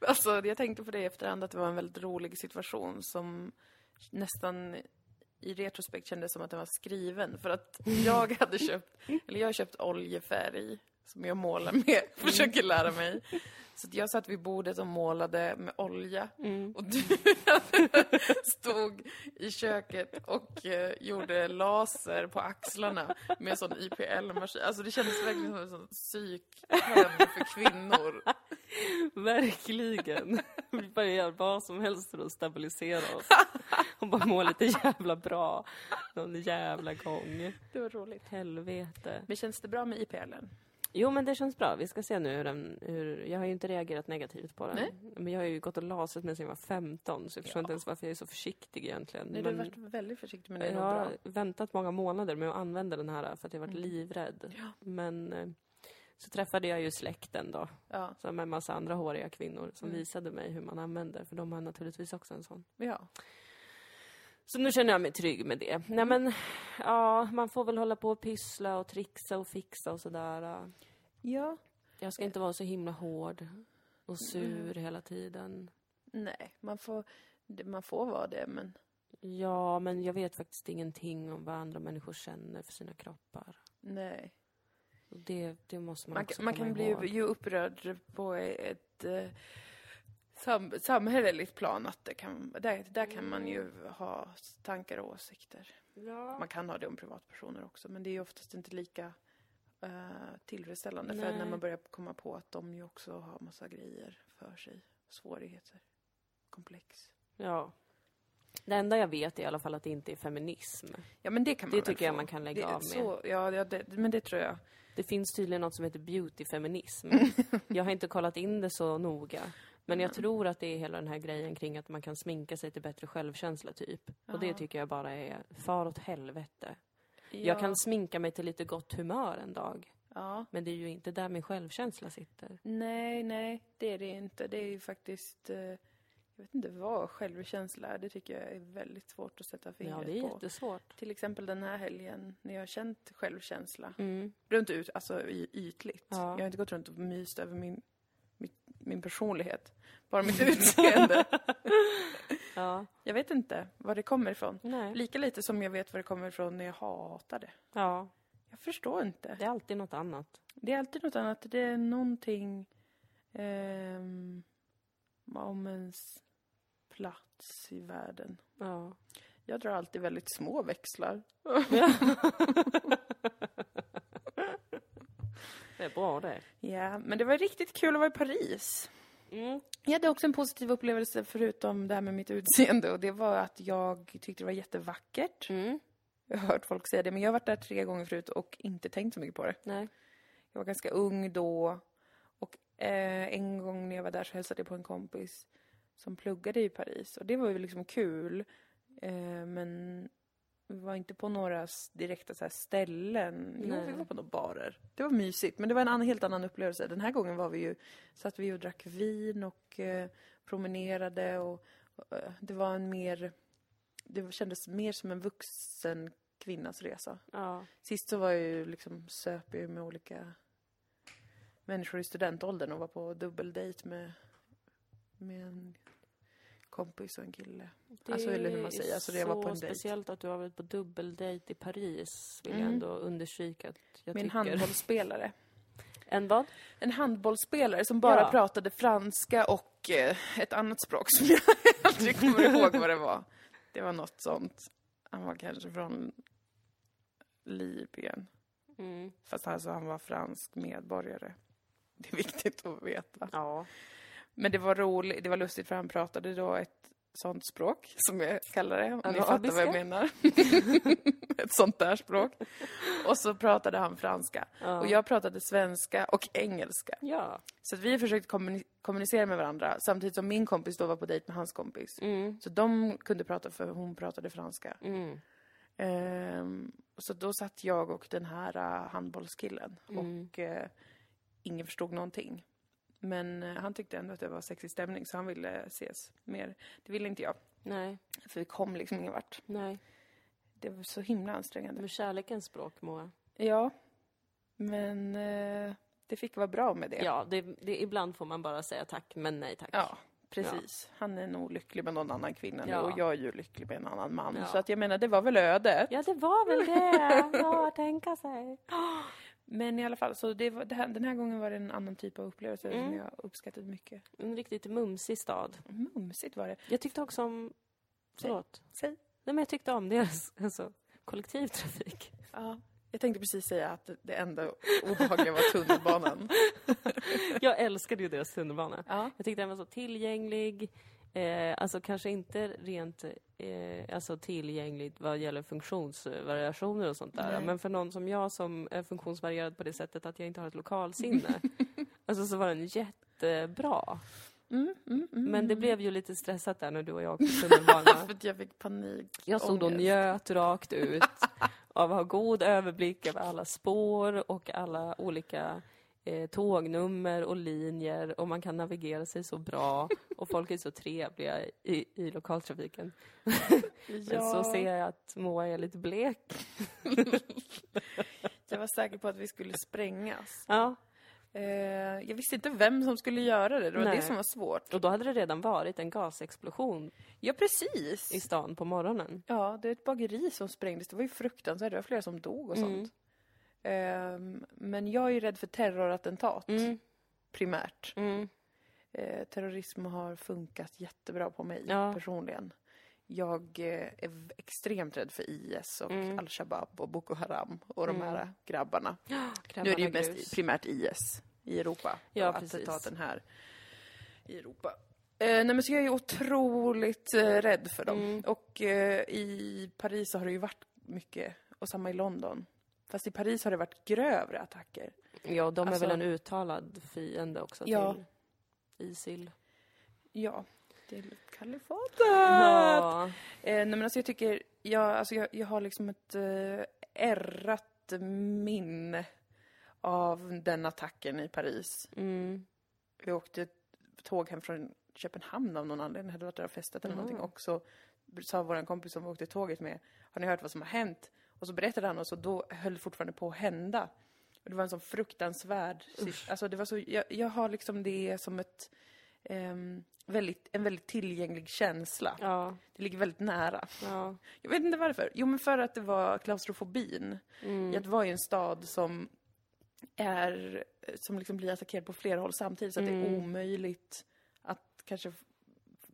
Alltså, jag tänkte på det i efterhand att det var en väldigt rolig situation som nästan i retrospekt kändes som att den var skriven. För att jag hade köpt, *laughs* eller jag har köpt oljefärg som jag målar med, *laughs* försöker lära mig. Så jag satt vid bordet och målade med olja. Mm. Och du *laughs* stod i köket och eh, gjorde laser på axlarna med sån IPL-maskin. Alltså det kändes verkligen som en sån psykhem för kvinnor. *laughs* Verkligen. Vi bara gör vad som helst för att stabilisera oss. Och bara må lite jävla bra. Någon jävla gång. Det var roligt. Helvete. Men känns det bra med IPLen? Jo, men det känns bra. Vi ska se nu hur den... Hur, jag har ju inte reagerat negativt på den. Nej. Men jag har ju gått och lasat mig sedan jag var 15, så jag förstår Ja. inte ens varför jag är så försiktig egentligen. Nej, du men har varit väldigt försiktig med det. jag har väntat många månader med att använda den här för att jag varit Mm. livrädd. Ja. Men eh, så träffade jag ju släkten då, Ja. med en massa andra håriga kvinnor som Mm. visade mig hur man använder, för de har naturligtvis också en sån. ja. Så nu känner jag mig trygg med det. Nej Mm. men, ja, man får väl hålla på och pyssla och trixa och fixa och sådär. Ja. Jag ska inte vara så himla hård och sur hela tiden. Nej, man får, man får vara det, men... Ja, men jag vet faktiskt ingenting om vad andra människor känner för sina kroppar. Nej. Det, det måste man, Man, också kan- man kan bli ihåg. ju, upprörd på ett eh, sam, samhälleligt plan. Att det kan, där, där kan man ju ha tankar och åsikter. Ja. Man kan ha det om privatpersoner också, men det är oftast inte lika eh, tillfredsställande. För Nej. när man börjar komma på att de ju också har massa grejer för sig. Svårigheter. Komplex. ja. Det enda jag vet är i alla fall att det inte är feminism. Ja, men det kan man Det tycker jag få. man kan lägga det, av med. Så, ja, ja det, men det tror jag. Det finns tydligen något som heter beautyfeminism. *laughs* jag har inte kollat in det så noga. Men jag tror att det är hela den här grejen kring att man kan sminka sig till bättre självkänsla typ. Och det tycker jag bara är far åt helvete. Ja, Jag kan sminka mig till lite gott humör en dag. Ja. Men det är ju inte där min självkänsla sitter. Nej, nej, det är det inte. Det är ju faktiskt... Eh, jag vet inte vad självkänsla är. Det tycker jag är väldigt svårt att sätta Ja, fingret det är på. jättesvårt. Till exempel den här helgen när jag har känt självkänsla. Mm. Runt ut, alltså ytligt. Ja. Jag har inte gått runt och myst över min, mitt, min personlighet. Bara mitt *laughs* utseende. *laughs* Ja, jag vet inte var det kommer ifrån. nej. Lika lite som jag vet var det kommer ifrån när jag hatar det. Ja, Jag förstår inte. det är alltid något annat. Det är alltid något annat. Det är någonting ehm, om ens plats i världen. Ja. Jag drar alltid väldigt små växlar. *laughs* Det är bra det. Ja, men det var riktigt kul att vara i Paris. Mm. Jag hade också en positiv upplevelse förutom det här med mitt utseende och det var att jag tyckte det var jättevackert. Mm. Jag har hört folk säga det, men jag har varit där tre gånger förut och inte tänkt så mycket på det. Nej. Jag var ganska ung då och eh, en gång när jag var där så hälsade jag på en kompis som pluggade i Paris och det var ju liksom kul. Eh, men vi var inte på några direkta så ställen. Jo, Nej. vi var på några barer. Det var mysigt, men det var en annan, helt annan upplevelse. Den här gången var vi ju, satt vi och drack vin och eh, promenerade och eh, det var en mer, det kändes mer som en vuxen kvinnas resa. Ja. Sist så var jag ju liksom, söp jag med olika människor i studentåldern och var på dubbeldejt med, med en kompis och en kille. Det Alltså, eller hur man säger, alltså, det är var på en dejt. speciellt att du har varit på dubbeldejt i Paris, vill jag Mm. ändå understryka att jag en tycker. handbollsspelare. En vad? En handbollsspelare som bara Ja. pratade franska och eh, ett annat språk som jag *laughs* aldrig kommer ihåg vad det var. Det var något sånt. Han var kanske från Libyen. Mm. Fast alltså han var fransk medborgare. Det är viktigt att veta. Ja. Men det var roligt, det var lustigt för han pratade då ett sånt språk, som jag kallar det, om ni fattar vad jag menar. *laughs* ett sånt där språk. Och så pratade han franska. Ja. Och jag pratade svenska och engelska. Ja. Så vi försökte kommuni- kommunicera med varandra, samtidigt som min kompis då var på dejt med hans kompis. Mm. Så de kunde prata, för hon pratade franska. Mm. Ehm, så då satt jag och den här uh, handbollskillen Mm. och eh, ingen förstod någonting. Men eh, han tyckte ändå att det var sexig stämning så han ville ses mer. Det ville inte jag, Nej. för vi kom liksom ingen vart. Nej. Det var så himla ansträngande. Med kärlekens språk, Moa. Ja, men eh, det fick vara bra med det. Ja, det, det, ibland får man bara säga tack, men nej tack. Ja, precis. Han är nog lycklig med någon annan kvinna nu Ja. och jag är ju lycklig med en annan man. Ja. Så att jag menar, det var väl ödet. Ja, det var väl det. *laughs* Ja, tänka sig. *gasps* Men i alla fall, så det var, det här, den här gången var det en annan typ av upplevelse Mm. som jag uppskattade mycket. En riktigt mumsig stad. Mumsigt var det. Jag tyckte också om... Förlåt. Säg. Nej, men jag tyckte om deras alltså, kollektivtrafik. Ja. Jag tänkte precis säga att det enda obehagliga var tunnelbanan. *laughs* Jag älskade ju deras tunnelbana. Ja. Jag tyckte den var så tillgänglig. Eh, alltså kanske inte rent eh, alltså tillgängligt vad gäller funktionsvariationer och sånt där. Nej. Men för någon som jag som är funktionsvarierad på det sättet att jag inte har ett lokalsinne. *laughs* alltså så var den jättebra. Mm, mm, mm, Men det blev ju lite stressat där när du och jag åkte tunnelbana. *laughs* För att jag fick panik. Jag stod och njöt rakt ut av att ha god överblick över alla spår och alla olika eh, tågnummer och linjer och man kan navigera sig så bra *laughs* och folk är så trevliga i, i lokaltrafiken. *laughs* Men så ser jag att Moa är lite blek. *laughs* Jag var säker på att vi skulle sprängas. Ja, Eh, jag visste inte vem som skulle göra det. Det var Nej. det som var svårt. och då hade det redan varit en gasexplosion Ja, precis. i stan på morgonen. Ja, det är ett bageri som sprängdes. Det var ju fruktansvärt. Det var flera som dog och Mm. sånt. Ehm, men jag är ju rädd för terrorattentat, Mm, primärt. mm, Eh, terrorism har funkat jättebra på mig Ja. personligen. Jag eh, är extremt rädd för IS och Mm. Al-Shabaab och Boko Haram och de Mm. här *gasps* grabbarna. Nu är det ju mest grus. primärt IS i Europa. Ja, och precis. attentaten här i Europa. Eh, nej men så jag är otroligt eh, rädd för dem. Mm. Och eh, i Paris så har det ju varit mycket, och samma i London. Fast i Paris har det varit grövre attacker. Ja, de är Alltså- väl en uttalad fiende också Ja. till Isil. Ja, det är kalifatet. Ja. Eh, nej men alltså jag tycker, jag, alltså jag, jag har liksom ett eh, ärrat minne av den attacken i Paris. Mm. Vi åkte tåg hem från Köpenhamn av någon anledning, hade varit där och festat eller Jaha. någonting. Och så sa vår kompis som vi åkte tåget med, har ni hört vad som har hänt? Och så berättade han och så då höll det fortfarande på att hända. Och det var en sån fruktansvärd... Alltså det var så, jag, jag har liksom det som ett... ehm, väldigt, en väldigt tillgänglig känsla. Ja. Det ligger väldigt nära. Ja. Jag vet inte varför. Jo, men för att det var klaustrofobin. Mm. I att vara i en stad som är, som liksom blir attackerad på flera håll samtidigt så att det är Mm. omöjligt att kanske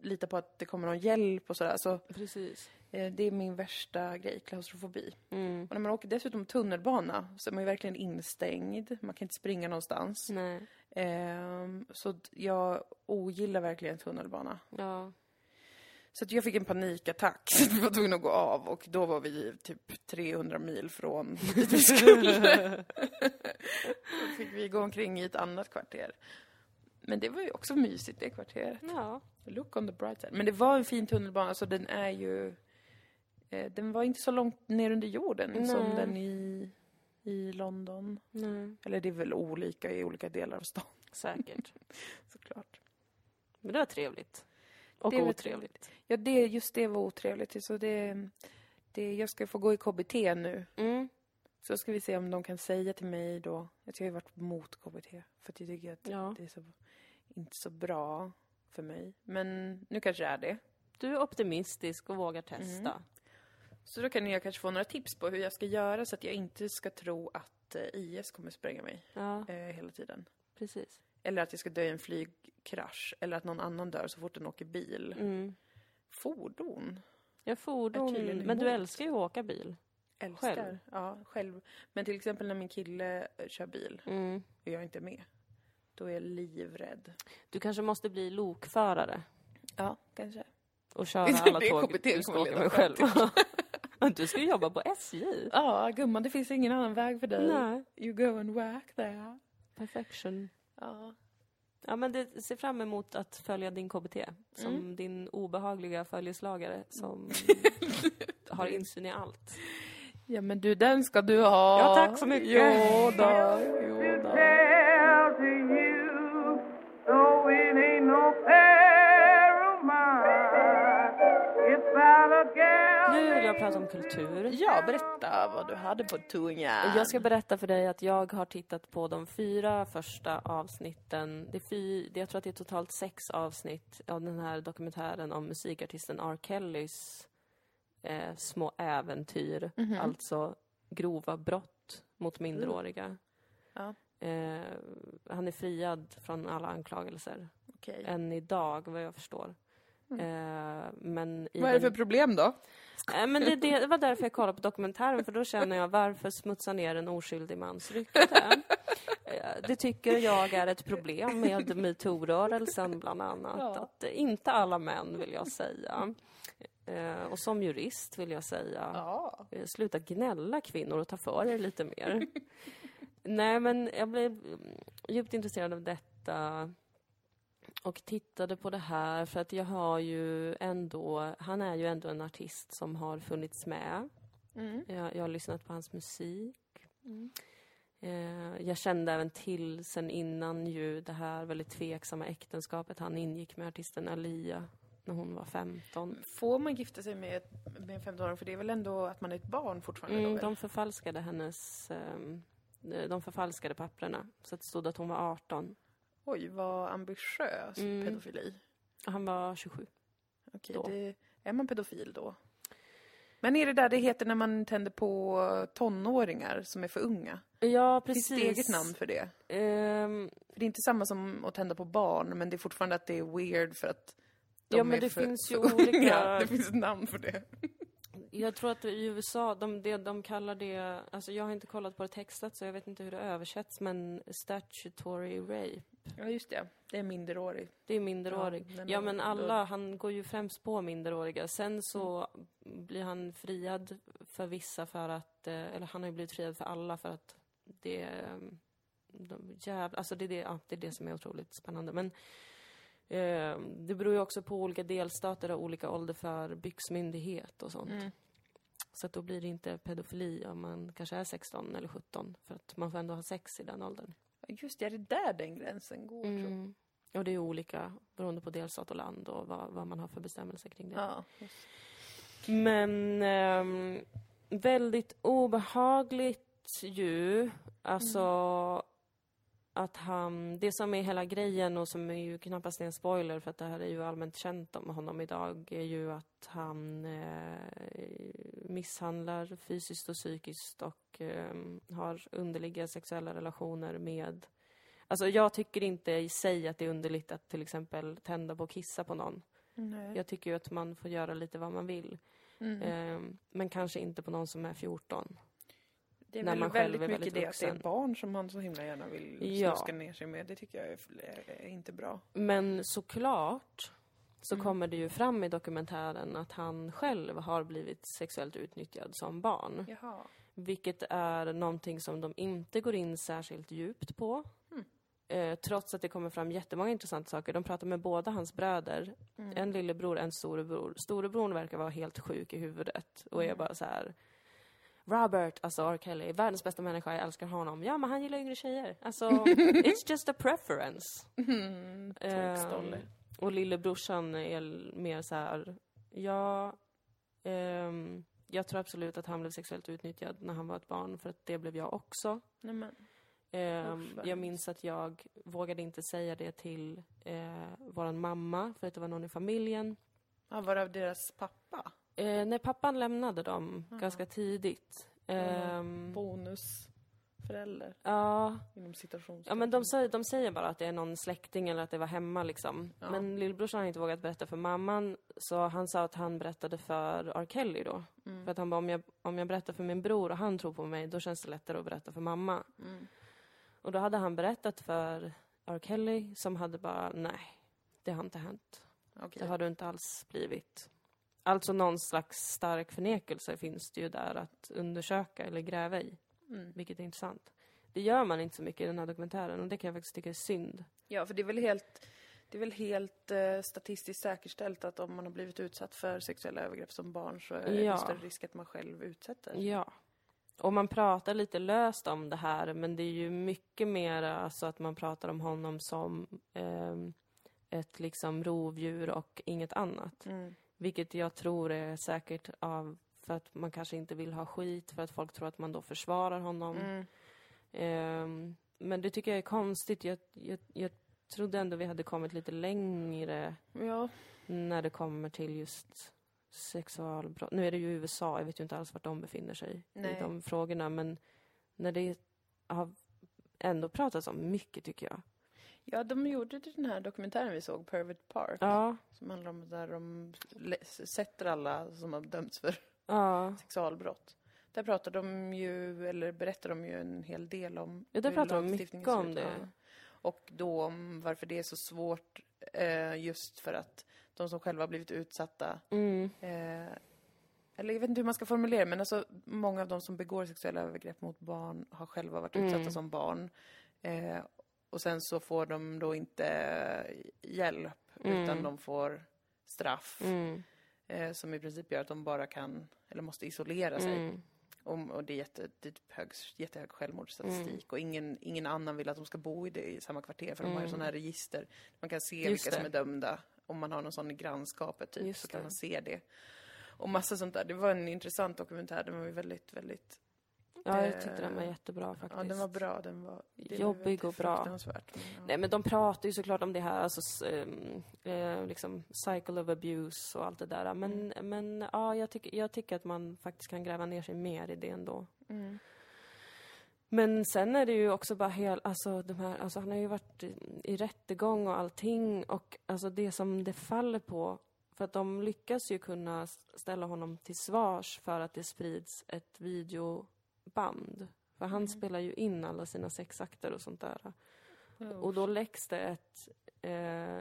lita på att det kommer någon hjälp och sådär. Så Precis. Eh, det är min värsta grej, klaustrofobi. Mm. Och när man åker dessutom tunnelbana så är man ju verkligen instängd. Man kan inte springa någonstans. Ehm, så jag ogillar verkligen tunnelbana. Ja. Så att jag fick en panikattack, *laughs* så vi var tvungna att gå av och då var vi typ 300 mil från dit vi skulle. Då fick vi gå omkring i ett annat kvarter. Men det var ju också mysigt det kvarteret. Ja. Look on the bright side. Men det var en fin tunnelbana, så den är ju... Eh, den var inte så långt ner under jorden som Nej. den i, i London. Nej. Eller det är väl olika i olika delar av stan, Säkert. *laughs* såklart. Men det var trevligt. Och Det var otrevligt. Ja, det, just det var otrevligt. Så det, det, jag ska få gå i KBT nu. Mm. Så ska vi se om de kan säga till mig då, jag har ju varit mot KBT, för att jag tycker att Ja. det är så, inte så bra för mig. Men nu kanske det är det. Du är optimistisk och vågar testa. Så då kan jag kanske få några tips på hur jag ska göra så att jag inte ska tro att eh, IS kommer spränga mig Ja, eh, hela tiden. precis. Eller att jag ska dö i en flygkrasch. Eller att någon annan dör så fort den åker bil. Mm. Fordon. Jag fordon, men du älskar ju att åka bil. Älskar. Själv? Ja, själv. Men till exempel när min kille eh, kör bil Mm. och jag inte är med. Då är jag livrädd. Du kanske måste bli lokförare Ja, kanske. och *laughs* köra Det alla det tåg KBT du ska kommer åka med själv. *laughs* *laughs* du ska jobba på SJ. Ja, gumman, det finns ingen annan väg för dig. Nej. You go and work there. Perfection. Ja. Ja, men det ser fram emot att följa din KBT som Mm. din obehagliga följeslagare som *laughs* har insyn i allt. ja, men du, den ska du ha. Ja, tack så mycket. Jo då, jo då. Jag prata om kultur. Ja, berätta vad du hade på tungan. Jag ska berätta för dig att jag har tittat på de fyra första avsnitten. Det är fy, jag tror att det är totalt sex avsnitt av den här dokumentären om musikartisten R. Kellys eh, små äventyr. Alltså grova brott mot minderåriga. Ja. Eh, han är friad från alla anklagelser. Okej. Än idag, vad jag förstår. Eh, men i Vad är det för den- problem då? Nej, men det, det, var därför jag kollade på dokumentären, för då känner jag varför smutsa ner en oskyldig mans rykte? Eh, Det tycker jag är ett problem med metoo-rörelsen bland annat. Ja. Att inte alla män, vill jag säga. Eh, Och som jurist vill jag säga, Ja. eh, sluta gnälla kvinnor och ta för er lite mer. *laughs* Nej, men jag blev mm, djupt intresserad av detta och tittade på det här för att jag har ju ändå, han är ju ändå en artist som har funnits med. Mm. Jag, jag har lyssnat på hans musik. Mm. Eh, jag kände även till sen innan ju det här väldigt tveksamma äktenskapet han ingick med artisten Alia när hon var 15. Får man gifta sig med, med en 15-åring? För det är väl ändå att man är ett barn fortfarande Mm, då? de förfalskade hennes, ehm, de förfalskade papperna så att det stod att hon var 18. Oj, vad ambitiös Mm. pedofili. Han var 27. Okej, det, är man pedofil då? Men är det där det heter när man tänder på tonåringar som är för unga? Ja, Finns precis. det eget namn för det? Ehm, För det är inte samma som att tända på barn, men det är fortfarande att det är weird för att de Ja, men är det för, finns ju för olika- unga. *laughs* Det finns ett namn för det. Jag tror att i USA, de, det, de kallar det, alltså jag har inte kollat på det textat så jag vet inte hur det översätts, men statutory rape. Ja, just det. Det är minderårig. Det är minderårig. Ja, Ja, men då- alla, han går ju främst på minderåriga. Sen så blir han friad för vissa för att, eh, eller han har ju blivit friad för alla för att det, eh, de jävla, alltså det är det, ja, det är det som är otroligt spännande. Men eh, det beror ju också på olika delstater och olika ålder för byxmyndighet och sånt. Mm. Så att då blir det inte pedofili om man kanske är 16 eller 17 för att man får ändå ha sex i den åldern. Just det, är det där den gränsen går? Mm. Och det är olika beroende på delstat och land och vad, vad man har för bestämmelser kring det. Ja. Men ehm, väldigt obehagligt ju. Alltså att han, det som är hela grejen och som är ju knappast är en spoiler för att det här är ju allmänt känt om honom idag är ju att han eh, misshandlar fysiskt och psykiskt och eh, har underliga sexuella relationer med Alltså jag tycker inte i sig att det är underligt att till exempel tända på och kissa på någon. Nej. Jag tycker ju att man får göra lite vad man vill. Mm. Ehm, men kanske inte på någon som är 14. Det är när man själv väldigt är mycket väldigt det att det är vuxen. barn som man så himla gärna vill Ja. snuska ner sig med. Det tycker jag är, är inte bra. Men såklart så Mm. kommer det ju fram i dokumentären att han själv har blivit sexuellt utnyttjad som barn. Jaha. Vilket är någonting som de inte går in särskilt djupt på. Mm. Eh, trots att det kommer fram jättemånga intressanta saker. De pratar med båda hans bröder. Mm. En lillebror, en storebror. Storebror verkar vara helt sjuk i huvudet och är Mm. bara så här. Robert, alltså R. Kelly, världens bästa människa, jag älskar honom. Ja, men han gillar yngre tjejer. Alltså, *laughs* it's just a preference. Mm. Ehm, och lillebrorsan är mer så här, ja, ehm, jag tror absolut att han blev sexuellt utnyttjad när han var ett barn, för att det blev jag också. Nej, men. Usch, vad jag minns att jag vågade inte säga det till eh, vår mamma, för att det var någon i familjen. Ja, varav deras pappa. Eh, när pappan lämnade dem Aha. ganska tidigt. Ehm, Bonusförälder, ja, inom ja, men de säger, de säger bara att det är någon släkting eller att det var hemma liksom. Ja. Men lillbrorsan har inte vågat berätta för mamman, så han sa att han berättade för R. Kelly då. Mm. För att han bara, om jag, om jag berättar för min bror och han tror på mig, då känns det lättare att berätta för mamma. Mm. Och då hade han berättat för R. Kelly, som hade bara, nej, det har inte hänt. Okej. Det har du inte alls blivit. Alltså någon slags stark förnekelse finns det ju där att undersöka eller gräva i, Mm. vilket är intressant. Det gör man inte så mycket i den här dokumentären och det kan jag faktiskt tycka är synd. Ja, för det är väl helt, det är väl helt eh, statistiskt säkerställt att om man har blivit utsatt för sexuella övergrepp som barn så är Ja. det större risk att man själv utsätter. Ja. Och man pratar lite löst om det här, men det är ju mycket mer alltså att man pratar om honom som ehm, ett liksom rovdjur och inget annat. Mm. Vilket jag tror är säkert av för att man kanske inte vill ha skit, för att folk tror att man då försvarar honom. Mm. Ehm, men det tycker jag är konstigt. Jag, jag, jag trodde ändå vi hade kommit lite längre Ja, när det kommer till just sexualbrott. Nu är det ju USA, jag vet ju inte alls vart de befinner sig Nej. i de frågorna, men när det har ändå pratats om mycket, tycker jag. Ja, de gjorde den här dokumentären vi såg, Pervert Park, Ja, som handlar om där de sätter alla som har dömts för ja. sexualbrott. Där pratar de ju, eller berättar de ju en hel del om Ja, där hur pratar de lagstiftningen mycket om det. Och då om varför det är så svårt, eh, just för att de som själva har blivit utsatta Mm. Eh, eller jag vet inte hur man ska formulera men alltså många av de som begår sexuella övergrepp mot barn har själva varit Mm. utsatta som barn. Eh, och sen så får de då inte hjälp, Mm. utan de får straff. Mm. Eh, som i princip gör att de bara kan, eller måste isolera sig. Mm. Och, och det är, jätte, det är typ hög, jättehög självmordsstatistik. Mm. Och ingen, ingen annan vill att de ska bo i, det, i samma kvarter, för de har ju Mm. sådana här register. Man kan se Just vilka som det. är dömda. Om man har någon sån i grannskapet typ, Just så kan man se det. Och massa sånt där. Det var en intressant dokumentär. Den var ju väldigt, väldigt... Ja, jag tyckte den var Eh, jättebra faktiskt. Ja, den var bra. Den var... Jobbig och bra. men, ja. Nej, men de pratar ju såklart om det här, alltså ehm, eh, liksom cycle of abuse och allt det där. Men, Mm. men ja, jag, tycker jag tycker att man faktiskt kan gräva ner sig mer i det ändå. Mm. Men sen är det ju också bara hel, alltså de här, alltså han har ju varit i, i rättegång och allting och alltså det som det faller på, för att de lyckas ju kunna ställa honom till svars för att det sprids ett videoband. För han Mm. spelar ju in alla sina sexakter och sånt där. Och då läcks det ett, eh,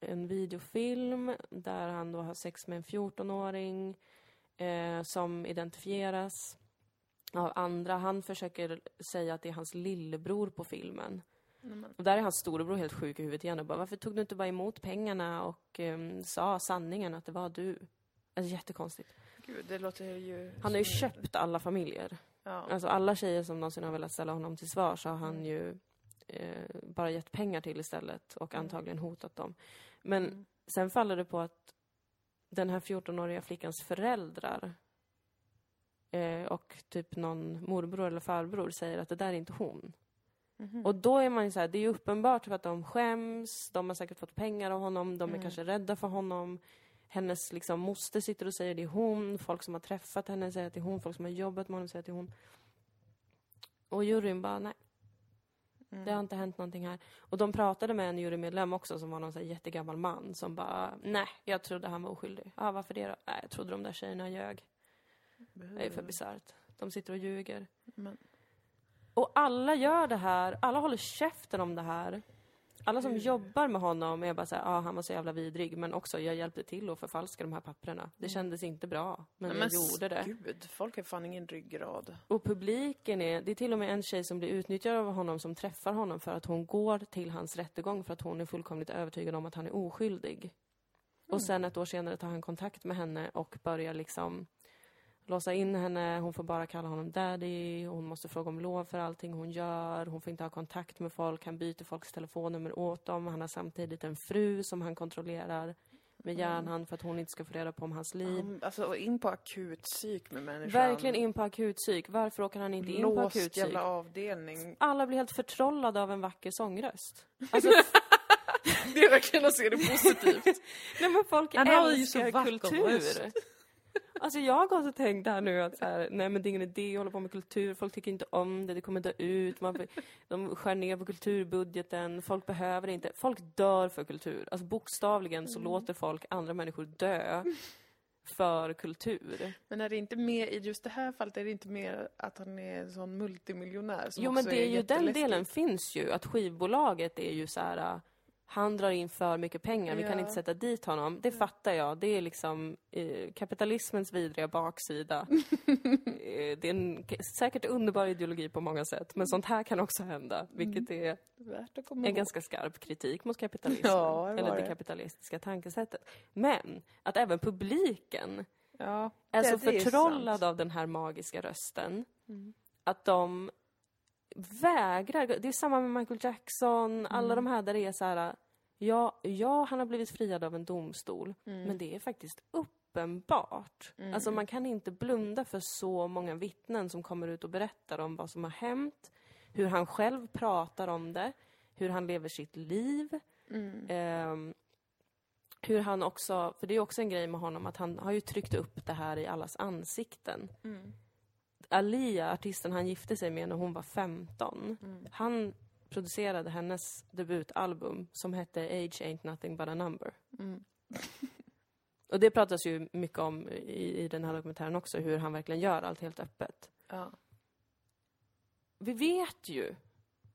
en videofilm där han då har sex med en 14-åring eh, som identifieras av andra. Han försöker säga att det är hans lillebror på filmen. Och där är hans storebror helt sjuk i huvudet igen och bara varför tog du inte bara emot pengarna och eh, sa sanningen att det var du? Alltså jättekonstigt. Gud, det låter ju... Han har ju köpt alla familjer. Ja. Alltså alla tjejer som någonsin har velat ställa honom till svar så har han ju eh, bara gett pengar till istället och Mm. antagligen hotat dem. Men Mm. sen faller det på att den här 14-åriga flickans föräldrar eh, och typ någon morbror eller farbror säger att det där är inte hon. Mhm. Och då är man ju så här, det är ju uppenbart för att de skäms, de har säkert fått pengar av honom, de är Mm. kanske rädda för honom. Hennes liksom, moster sitter och säger det är hon, folk som har träffat henne säger att det är hon, folk som har jobbat med honom säger att det är hon. Och juryn bara, nej, Mm. det har inte hänt någonting här. Och de pratade med en jurymedlem också som var någon så här jättegammal man som bara, nej, jag trodde han var oskyldig. Ja, ah, varför det då? Nej, jag trodde de där tjejerna ljög. Det är för bisarrt. De sitter och ljuger. Men, Och alla gör det här, alla håller käften om det här. Alla som jobbar med honom är bara såhär, ja ah, han var så jävla vidrig, men också jag hjälpte till att förfalska de här papperna. Det kändes inte bra, men Nej, jag gjorde det. Gud, folk har fan ingen ryggrad. Och publiken är, det är till och med en tjej som blir utnyttjad av honom som träffar honom för att hon går till hans rättegång för att hon är fullkomligt övertygad om att han är oskyldig. Och sen ett år senare tar han kontakt med henne och börjar liksom låsa in henne. Hon får bara kalla honom daddy. Hon måste fråga om lov för allting hon gör. Hon får inte ha kontakt med folk. Han byter folks telefonnummer åt dem. Han har samtidigt en fru som han kontrollerar med järnhand för att hon inte ska få reda på om hans liv. Um, alltså, och in på akutpsyk med människan. Verkligen in på akutpsyk. Varför åker han inte in på Låst akutpsyk? jävla avdelning. Alla blir helt förtrollade av en vacker sångröst. *laughs* Alltså, Det är verkligen att se det positivt. *laughs* nej men folk Han har ju så älskar kultur. Alltså jag har gått och tänkt här nu att så här, nej men det är ingen idé att hålla på med kultur, folk tycker inte om det, det kommer dö ut, man, de skär ner på kulturbudgeten, folk behöver det inte. Folk dör för kultur. Alltså bokstavligen så låter folk andra människor dö för kultur. Men är det inte mer, i just det här fallet, är det inte mer att han är en sån multimiljonär som Jo men det är ju den delen finns ju, att skivbolaget är ju så här. Han drar in för mycket pengar, vi kan inte sätta dit honom. Det fattar jag. Det är liksom eh, kapitalismens vidriga baksida. *laughs* eh, det är en, säkert underbar ideologi på många sätt, men sånt här kan också hända. Vilket är en ihåg. ganska skarp kritik mot kapitalismen. Ja, eller det det. kapitalistiska tankesättet. Men att även publiken Ja, är det- så det är förtrollad sant. av den här magiska rösten Mm. att de vägrar. Det är samma med Michael Jackson, alla Mm. de här där det är så här, ja, ja, han har blivit friad av en domstol, Mm. men det är faktiskt uppenbart. Mm. Alltså man kan inte blunda för så många vittnen som kommer ut och berättar om vad som har hänt, hur han själv pratar om det, hur han lever sitt liv. Ehm, hur han också, för det är också en grej med honom att han har ju tryckt upp det här i allas ansikten. Mm. Alia, artisten han gifte sig med när hon var 15, Mm. han producerade hennes debutalbum som hette Age Ain't Nothing But A Number. Mm. Och det pratas ju mycket om i, i den här dokumentären också, hur han verkligen gör allt helt öppet. Ja. Vi vet ju,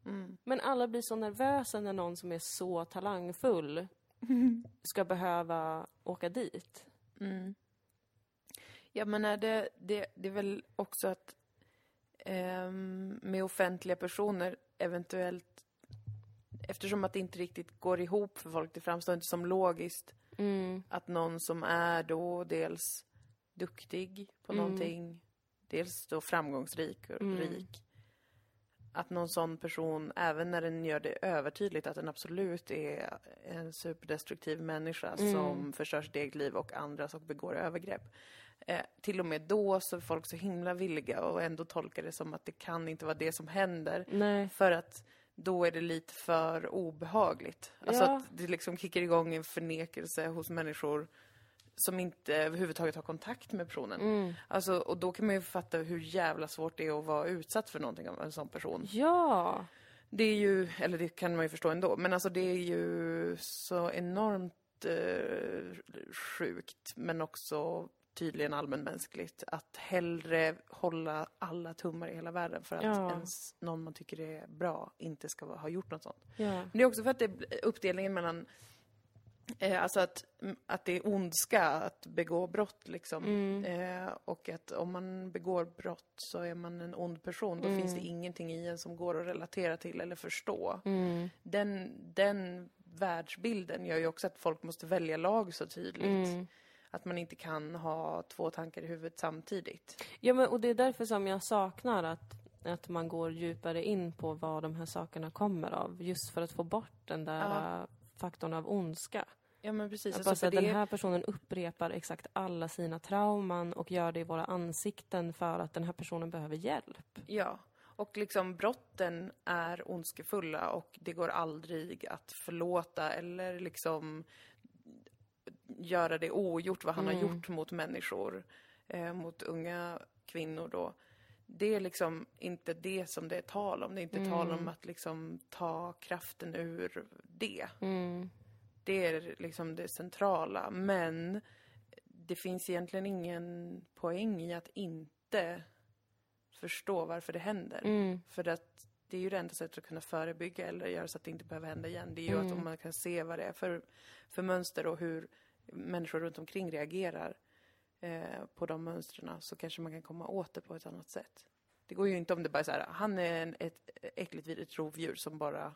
Mm. men alla blir så nervösa när någon som är så talangfull *laughs* ska behöva åka dit. Mm. Ja, men är det, det, det är väl också att ehm, med offentliga personer eventuellt eftersom att det inte riktigt går ihop för folk, det framstår inte som logiskt Mm. att någon som är då dels duktig på Mm. någonting, dels då framgångsrik och Mm. rik, att någon sån person, även när den gör det övertydligt att den absolut är en superdestruktiv människa Mm. som förstör sitt eget liv och andras och begår övergrepp. Eh, till och med då så är folk så himla villiga och ändå tolkar det som att det kan inte vara det som händer. Nej. För att då är det lite för obehagligt. Alltså Ja. att det liksom kickar igång en förnekelse hos människor som inte överhuvudtaget har kontakt med personen. Mm. Alltså, och då kan man ju fatta hur jävla svårt det är att vara utsatt för någonting av en sån person. Ja. Det är ju, eller det kan man ju förstå ändå, men alltså det är ju så enormt eh, sjukt, men också tydligen allmänmänskligt att hellre hålla alla tummar i hela världen för att Ja. ens någon man tycker är bra inte ska ha gjort något sånt. ja. Men det är också för att det är uppdelningen mellan Eh, alltså att, mm, att det är ondska att begå brott liksom. Mm. Eh, och att om man begår brott så är man en ond person. Då Mm. finns det ingenting i en som går att relatera till eller förstå. Mm. Den, den världsbilden gör ju också att folk måste välja lag så tydligt. Att man inte kan ha två tankar i huvudet samtidigt. Ja, men, och det är därför som jag saknar att, att man går djupare in på vad de här sakerna kommer av. Just för att få bort den där Ja. äh, faktorn av ondska. Ja men precis. Att Alltså, bara säga, det, Den här personen upprepar exakt alla sina trauman och gör det i våra ansikten för att den här personen behöver hjälp. Ja. Och liksom brotten är ondskefulla och det går aldrig att förlåta eller liksom göra det ogjort vad han har Mm. gjort mot människor, eh, mot unga kvinnor då. Det är liksom inte det som det är tal om. Det är inte tal om Mm. att liksom ta kraften ur det. Mm. Det är liksom det centrala. Men det finns egentligen ingen poäng i att inte förstå varför det händer. Mm. För att det är ju det enda sättet att kunna förebygga eller göra så att det inte behöver hända igen. Det är ju Mm. att om man kan se vad det är för, för mönster och hur människor runt omkring reagerar eh, på de mönstren så kanske man kan komma åt det på ett annat sätt. Det går ju inte om det bara är så här, han är en, ett äckligt vidrigt rovdjur som bara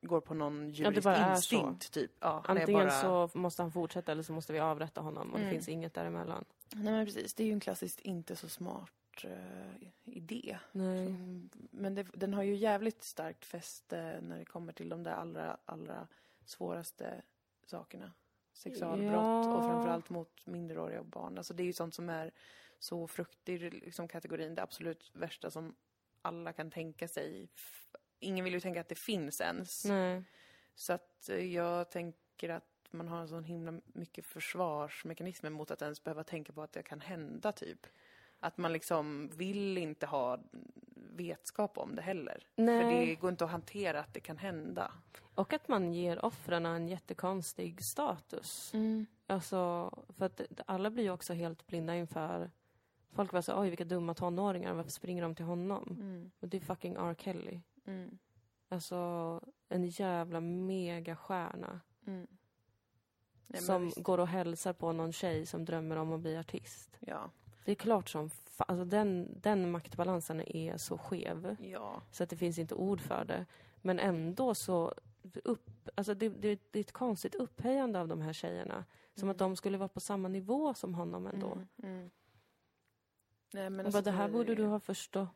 går på någon djurisk så. instinkt, typ. Ja, han Antingen är bara... så måste han fortsätta eller så måste vi avrätta honom och Mm. det finns inget däremellan. Nej men precis, det är ju en klassiskt inte så smart eh, idé. Nej. Men det, den har ju jävligt starkt fäste när det kommer till de där allra, allra svåraste sakerna. Sexualbrott Ja. och framförallt mot minderåriga och barn. Alltså det är ju sånt som är så frukt, det är liksom kategorin det absolut värsta som alla kan tänka sig. Ingen vill ju tänka att det finns ens. Nej. Så att eh, jag tänker att man har en sån himla mycket försvarsmekanismer mot att ens behöva tänka på att det kan hända, typ. Att man liksom vill inte ha vetskap om det heller. För Nej. det går inte att hantera att det kan hända. Och att man ger offren en jättekonstig status. Alltså, för att alla blir ju också helt blinda inför... Folk var så oj vilka dumma tonåringar, varför springer de till honom? Mm. Och det är fucking R. Kelly. Mm. Alltså, en jävla megastjärna. Mm. Nej, som visst. går och hälsar på någon tjej som drömmer om att bli artist. Ja. Det är klart som alltså den, den maktbalansen är så skev. Ja. Så att det finns inte ord för det. Men ändå så, upp, alltså det, det, det är ett konstigt upphöjande av de här tjejerna. Som att de skulle vara på samma nivå som honom ändå. Mm. Mm. Nej, men Och alltså, bara, det här borde du ha förstått.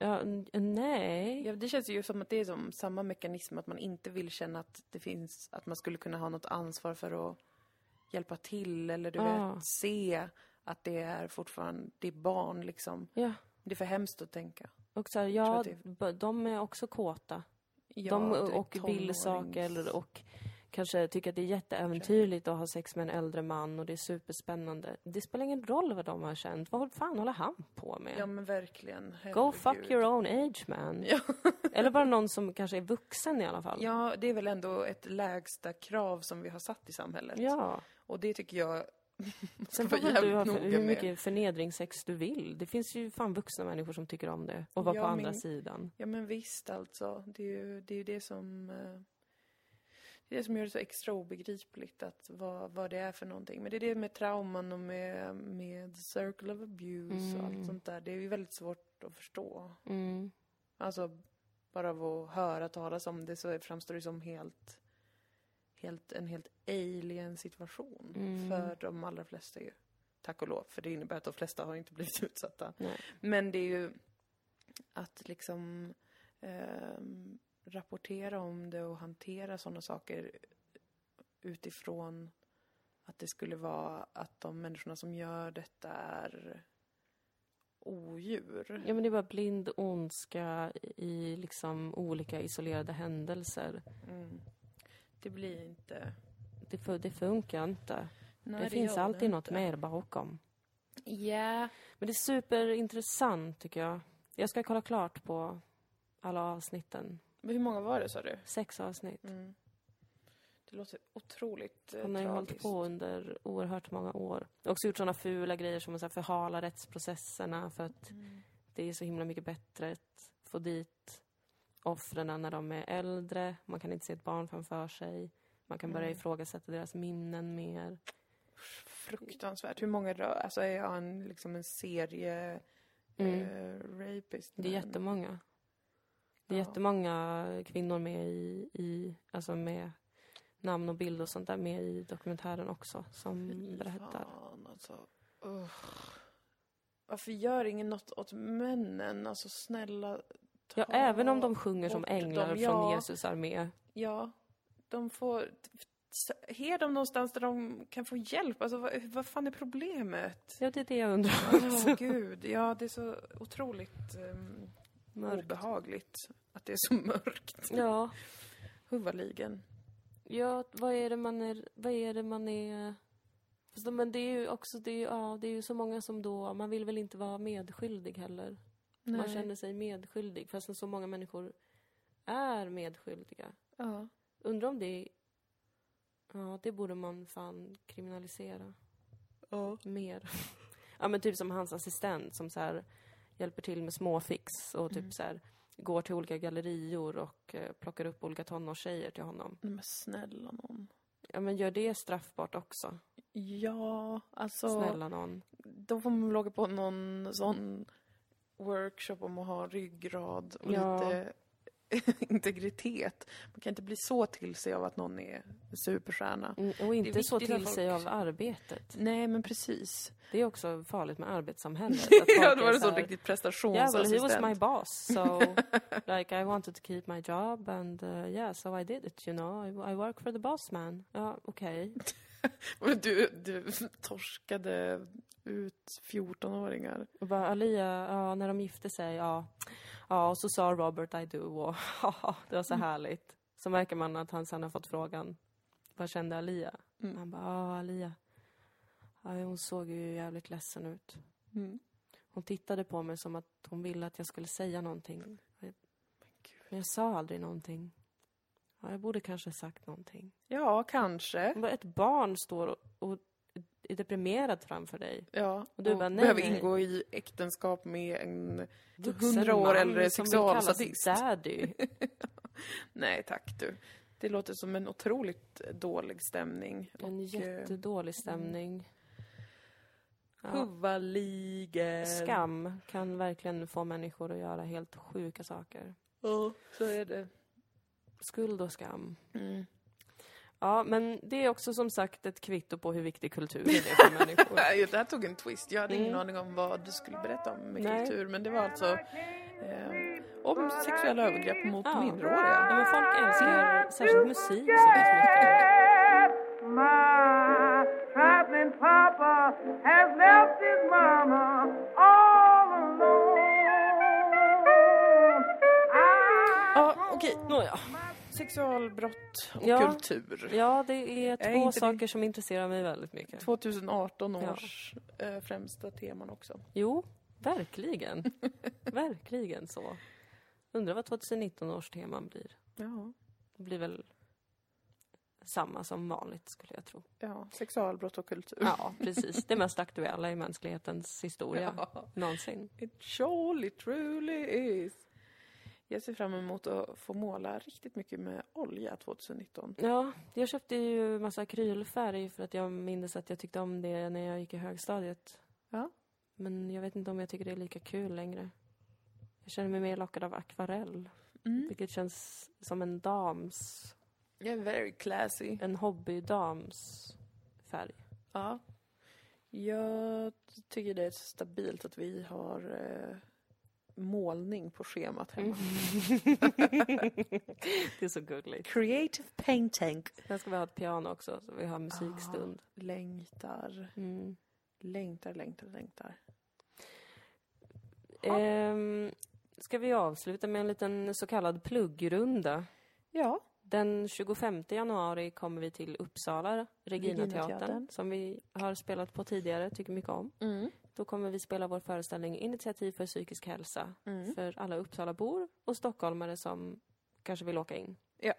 Ja, nej. Ja, det känns ju som att det är som samma mekanism, att man inte vill känna att det finns, att man skulle kunna ha något ansvar för att hjälpa till eller du Ja. vet, se att det är fortfarande, det är barn liksom. Ja. Det är för hemskt att tänka. Och så här, ja, det- de är också kåta. Ja, de är och vill saker och kanske tycker att det är jätteäventyrligt att ha sex med en äldre man och det är superspännande. Det spelar ingen roll vad de har känt. Vad fan håller han på med? Ja men verkligen. Go fuck Herregud. your own age man. Ja. *laughs* Eller bara någon som kanske är vuxen i alla fall. Ja, det är väl ändå ett lägsta krav som vi har satt i samhället. Ja. Och det tycker jag Sen får väl du ha för, hur med. mycket förnedringssex du vill. Det finns ju fan vuxna människor som tycker om det. Och vara Ja, på andra men- sidan. Ja men visst alltså. Det är ju det, är ju det som... eh, Det är det som gör det så extra obegripligt att vad, vad det är för någonting. Men det är det med trauman och med, med circle of abuse och allt Mm. sånt där. Det är ju väldigt svårt att förstå. Mm. Alltså, bara av att höra talas om det så framstår det som helt, helt en helt alien situation. Mm. För de allra flesta ju. Tack och lov, för det innebär att de flesta har inte blivit *laughs* utsatta. Nej. Men det är ju att liksom ehm, rapportera om det och hantera sådana saker utifrån att det skulle vara att de människorna som gör detta är odjur. Ja men det är bara blind ondska i liksom olika isolerade händelser. Mm. Det blir inte... Det, det funkar inte. Nej, det finns gör alltid något inte. mer bakom. Ja. Men det är superintressant tycker jag. Jag ska kolla klart på alla avsnitten. Men hur många var det sa du? Sex avsnitt. Mm. Det låter otroligt eh, Hon har ju hållit tragiskt. på under oerhört många år. Har också gjort sådana fula grejer som att så här förhala rättsprocesserna för att Mm. det är så himla mycket bättre att få dit offren när de är äldre. Man kan inte se ett barn framför sig. Man kan börja Mm. ifrågasätta deras minnen mer. Fruktansvärt. Hur många rör... Alltså är han liksom en serie Mm. eh, rapist? Det är jättemånga. Det är Ja. jättemånga kvinnor med i, i, alltså med namn och bild och sånt där med i dokumentären också som Fy berättar. Fan, alltså. Ugh. Varför gör ingen något åt männen? Alltså snälla. Ja, även om de sjunger som änglar från Ja. Jesus armé. Ja, de får... He dem någonstans där de kan få hjälp. Alltså vad, vad fan är problemet? Ja, det är det jag undrar Åh också. gud, ja det är så otroligt um, Mörkt. obehagligt att det är så mörkt. Ja. Huvaligen. ja, vad är det man är... Vad är det man är... Men det är ju också, det är ju, ja, det är ju så många som då, man vill väl inte vara medskyldig heller. Man känner sig medskyldig, fastän så många människor är medskyldiga. Ja. Undrar om det Ja, det borde man fan kriminalisera ja. mer. *laughs* ja, men typ som hans assistent som så här hjälper till med småfix och typ Mm. så här går till olika gallerior och eh, plockar upp olika tonårstjejer till honom. Nej men snälla någon. Ja, men gör det straffbart också. Ja, alltså. Snälla någon. Då får man väl åka på någon sån workshop om att ha ryggrad och Ja. lite *laughs* integritet. Man kan inte bli så till sig av att någon är superstjärna. Mm, Och inte så till sig av arbetet. Nej, men precis. Det är också farligt med arbetssamhället. *laughs* Ja, det är var en så sån här, riktigt Yeah, well, he prestationsassistent. was my boss, so *laughs* like I wanted to keep my job, and uh, yeah, so I did it. You know, I, I work for the boss man. Ja, okej. Men *laughs* Du, du torskade ut 14-åringar. Och bara Alia, ja, när de gifte sig, ja, ja, och så sa Robert I do och haha, *laughs* det var så härligt. Så märker man att han sen har fått frågan, vad kände Alia? Mm. Han bara, ja, Alia, ja, hon såg ju jävligt ledsen ut. Mm. Hon tittade på mig som att hon ville att jag skulle säga någonting. Men jag sa aldrig någonting. Ja, jag borde kanske sagt någonting. Ja, kanske. Ett barn står och, och är deprimerad framför dig. Ja, Och du bara, nej, behöver nej. ingå i äktenskap med en... 100 år äldre sexualsadist. daddy. *laughs* Nej, tack du. Det låter som en otroligt dålig stämning. En Och, eh, jättedålig stämning. Ja. Huvaligen. Skam kan verkligen få människor att göra helt sjuka saker. Ja, så är det. Skuld och skam. Mm. Ja, men det är också som sagt ett kvitto på hur viktig kultur är för *laughs* människor. Nej, Det här tog en twist. Jag hade ingen Mm. aning om vad du skulle berätta om med Nej. kultur. Men det var alltså eh, om sexuella övergrepp mot Ja. minderåriga. Ja, men folk älskar särskilt musik så mycket. My traveling papa has left his mama all alone. I Ja, okej, nåja. Sexualbrott och Ja. kultur. Ja, det är Är två det- saker som intresserar mig väldigt mycket. 2018 Ja. års eh, främsta teman också. Jo, verkligen. *laughs* verkligen så. Undrar vad 2019 års teman blir. Ja. Det blir väl samma som vanligt, skulle jag tro. ja, sexualbrott och kultur. Ja, precis. Det mest aktuella i mänsklighetens historia *laughs* Ja. någonsin. It surely truly is. Jag ser fram emot att få måla riktigt mycket med olja 2019. Ja, jag köpte ju massa akrylfärg för att jag minns att jag tyckte om det när jag gick i högstadiet. Ja. Men jag vet inte om jag tycker det är lika kul längre. Jag känner mig mer lockad av akvarell, Mm. vilket känns som en dams, är very classy. en hobbydams färg. Ja. Jag tycker det är stabilt att vi har eh, målning på schemat hemma. *laughs* det är så gulligt. Creative painting. Sen ska vi ha ett piano också, så vi har musikstund. Längtar, Mm. längtar, längtar, längtar. Ehm, ska vi avsluta med en liten så kallad pluggrunda? Ja. Den 25 januari kommer vi till Uppsala, Regina-teatern, Regina-teatern. som vi har spelat på tidigare, tycker mycket om. Mm. Då kommer vi spela vår föreställning Initiativ för psykisk hälsa Mm. för alla Uppsalabor och stockholmare som kanske vill åka in. Ja.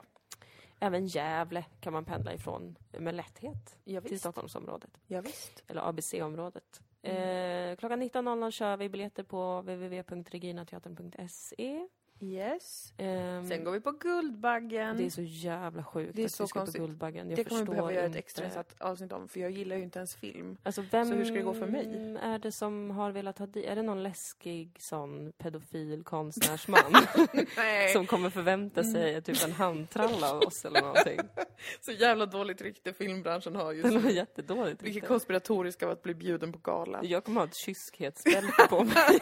Även Gävle kan man pendla ifrån med lätthet Ja, till. Stockholmsområdet, Ja, visst. eller ABC-området. Mm. Eh, klockan 19.00 kör vi biljetter på www.reginateatern.se. Yes. Ehm, Sen går vi på Guldbaggen. Det är så jävla sjukt Det är att så vi ska konstigt. på Guldbaggen. Jag det kommer vi behöva göra ett extrainsatt avsnitt om, för jag gillar ju inte ens film. Alltså vem Så hur ska det gå för mig? är det som har velat ha di- Är det någon läskig sån pedofil konstnärsman *laughs* *laughs* som kommer förvänta sig typ en handtralla av oss eller någonting? *laughs* Så jävla dåligt rykte filmbranschen har just Den har nu. jättedåligt Vilket rykte. konspiratoriskt av att bli bjuden på gala. Jag kommer ha ett kyskhetsbälte på mig.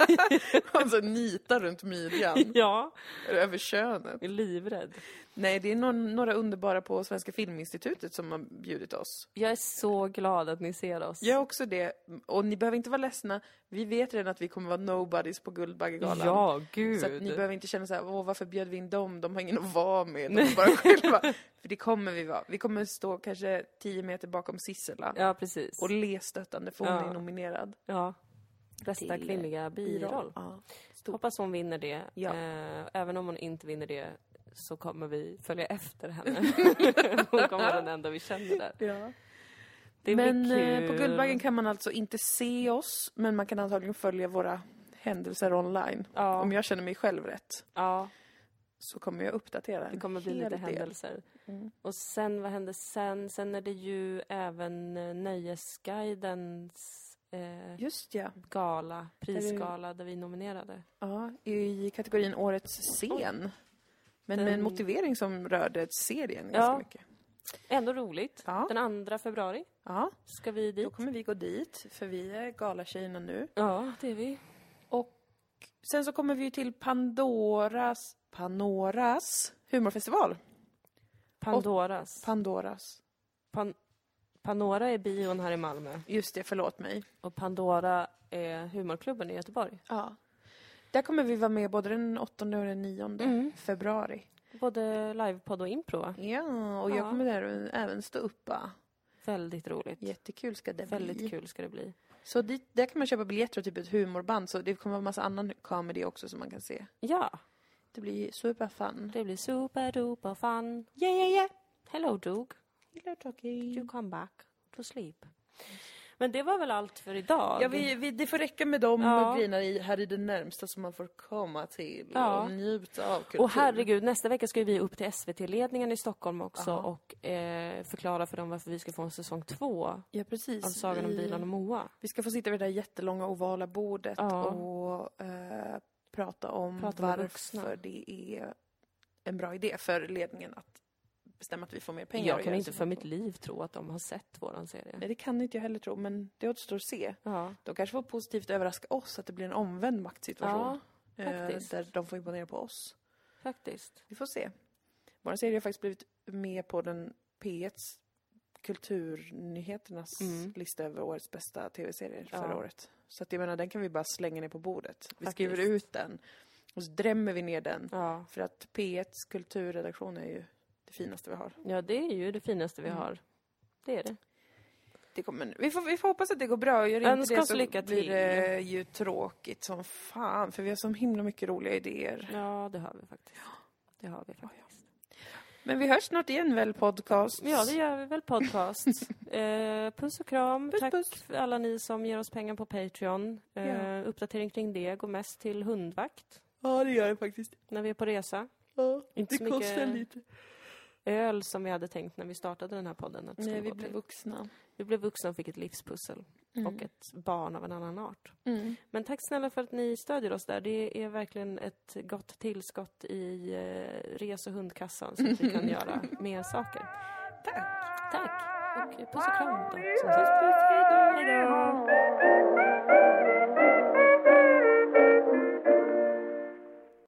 Alltså nita runt midjan, ja, över könet. jag är livrädd. Nej, det är någon, några underbara på Svenska Filminstitutet som har bjudit oss. Jag är så glad att ni ser oss. Jag är också det. Och ni behöver inte vara ledsna. Vi vet redan att vi kommer vara nobodies på Guldbaggegalan. Ja, gud. Så att ni behöver inte känna så här, åh varför bjöd vi in dem? De har ingen att vara med. De är bara *laughs* själva. För det kommer vi vara. Vi kommer stå kanske tio meter bakom Sissela. Ja, precis. Och le stöttande för hon Ja. är nominerad. ja. Bästa kvinnliga biroll. Ja. Stort. Hoppas hon vinner det. Ja. Eh, även om hon inte vinner det så kommer vi följa efter henne. *laughs* hon kommer vara den enda vi känner där. Ja. Det Men eh, på Guldbaggen kan man alltså inte se oss, men man kan antagligen följa våra händelser online. Ja, Om jag känner mig själv rätt ja, så kommer jag uppdatera det kommer bli lite del. händelser. Mm. Och sen, vad händer sen? Sen är det ju även eh, Nöjesguidens eh, Just ja. gala, prisgala, där vi nominerade. ja. I kategorin Årets scen. Men med en Den- motivering som rörde serien Ja. ganska mycket. Ändå roligt. Ja. Den 2 februari ja, ska vi dit. då kommer vi gå dit, för vi är galatjejerna nu. Ja, det är vi. Sen så kommer vi till Pandoras, Panoras humorfestival. Pandoras. Pandoras. Pan Panora är bion här i Malmö. Just det, förlåt mig. Och Pandora är humorklubben i Göteborg. Ja. Där kommer vi vara med både den 8 och den 9 Mm. februari. Både livepodd och impro, va? Ja, och jag Ja. kommer där även stå uppa. Väldigt roligt. Jättekul ska det Väldigt bli. kul ska det bli. Så dit, där kan man köpa biljetter och typ ett humorband. Så det kommer vara massa annan comedy också som man kan se. Ja, Det blir super fun. det blir super duper fun. Yeah, yeah, yeah. Hello Doug, Hello, Toki. you come back to sleep. Men det var väl allt för idag? Ja, vi, vi, det får räcka med de Ja. grejerna i, här i det närmsta som man får komma till Ja. och njuta av kultur. Och herregud, nästa vecka ska vi upp till SVT-ledningen i Stockholm också Ja. och eh, förklara för dem varför vi ska få en säsong två Ja, precis. av Sagan om Vi- Dilan och Moa. Vi ska få sitta vid det där jättelånga ovala bordet Ja. och eh, prata om Prata varför det är en bra idé för ledningen att bestämma att vi får mer pengar. Jag kan inte för mitt liv tro att de har sett våran serie. Nej, det kan inte jag heller tro, men det återstår att se. Ja, De kanske får positivt överraska oss, att det blir en omvänd maktsituation. ja eh, faktiskt. där de får imponera på oss. faktiskt. Vi får se. Vår serie har faktiskt blivit med på den P1s Kulturnyheternas Mm. lista över årets bästa tv-serier Ja. förra året. Så att jag menar, den kan vi bara slänga ner på bordet. Vi Faktiskt. skriver ut den och så drämmer vi ner den. Ja, För att P1s kulturredaktion är ju det finaste vi har. Ja, det är ju det finaste vi Mm. har. Det är det. Det kommer, vi, får, vi får hoppas att det går bra. Gör Önska inte det så lycka blir det ju tråkigt som fan. För vi har så himla mycket roliga idéer. Ja, det har vi faktiskt. Det har vi faktiskt. Men vi hörs snart igen väl, podcast? Ja, det gör vi väl podcast. *laughs* eh, puss och kram. Puss, Tack puss. för alla ni som ger oss pengar på Patreon. Eh, Ja. Uppdatering kring det går mest till hundvakt Ja, det gör det faktiskt. när vi är på resa. Ja, Inte det så mycket- kostar lite. Öl som vi hade tänkt när vi startade den här podden. Att Nej, vi blev till. vuxna. vi blev vuxna och fick ett livspussel. Mm. Och ett barn av en annan art. Mm. Men tack snälla för att ni stödjer oss där. Det är verkligen ett gott tillskott i eh, res och hundkassan så att vi kan *laughs* göra mer saker. Tack. Tack! Och puss och kram då. Puss, puss. Hej då!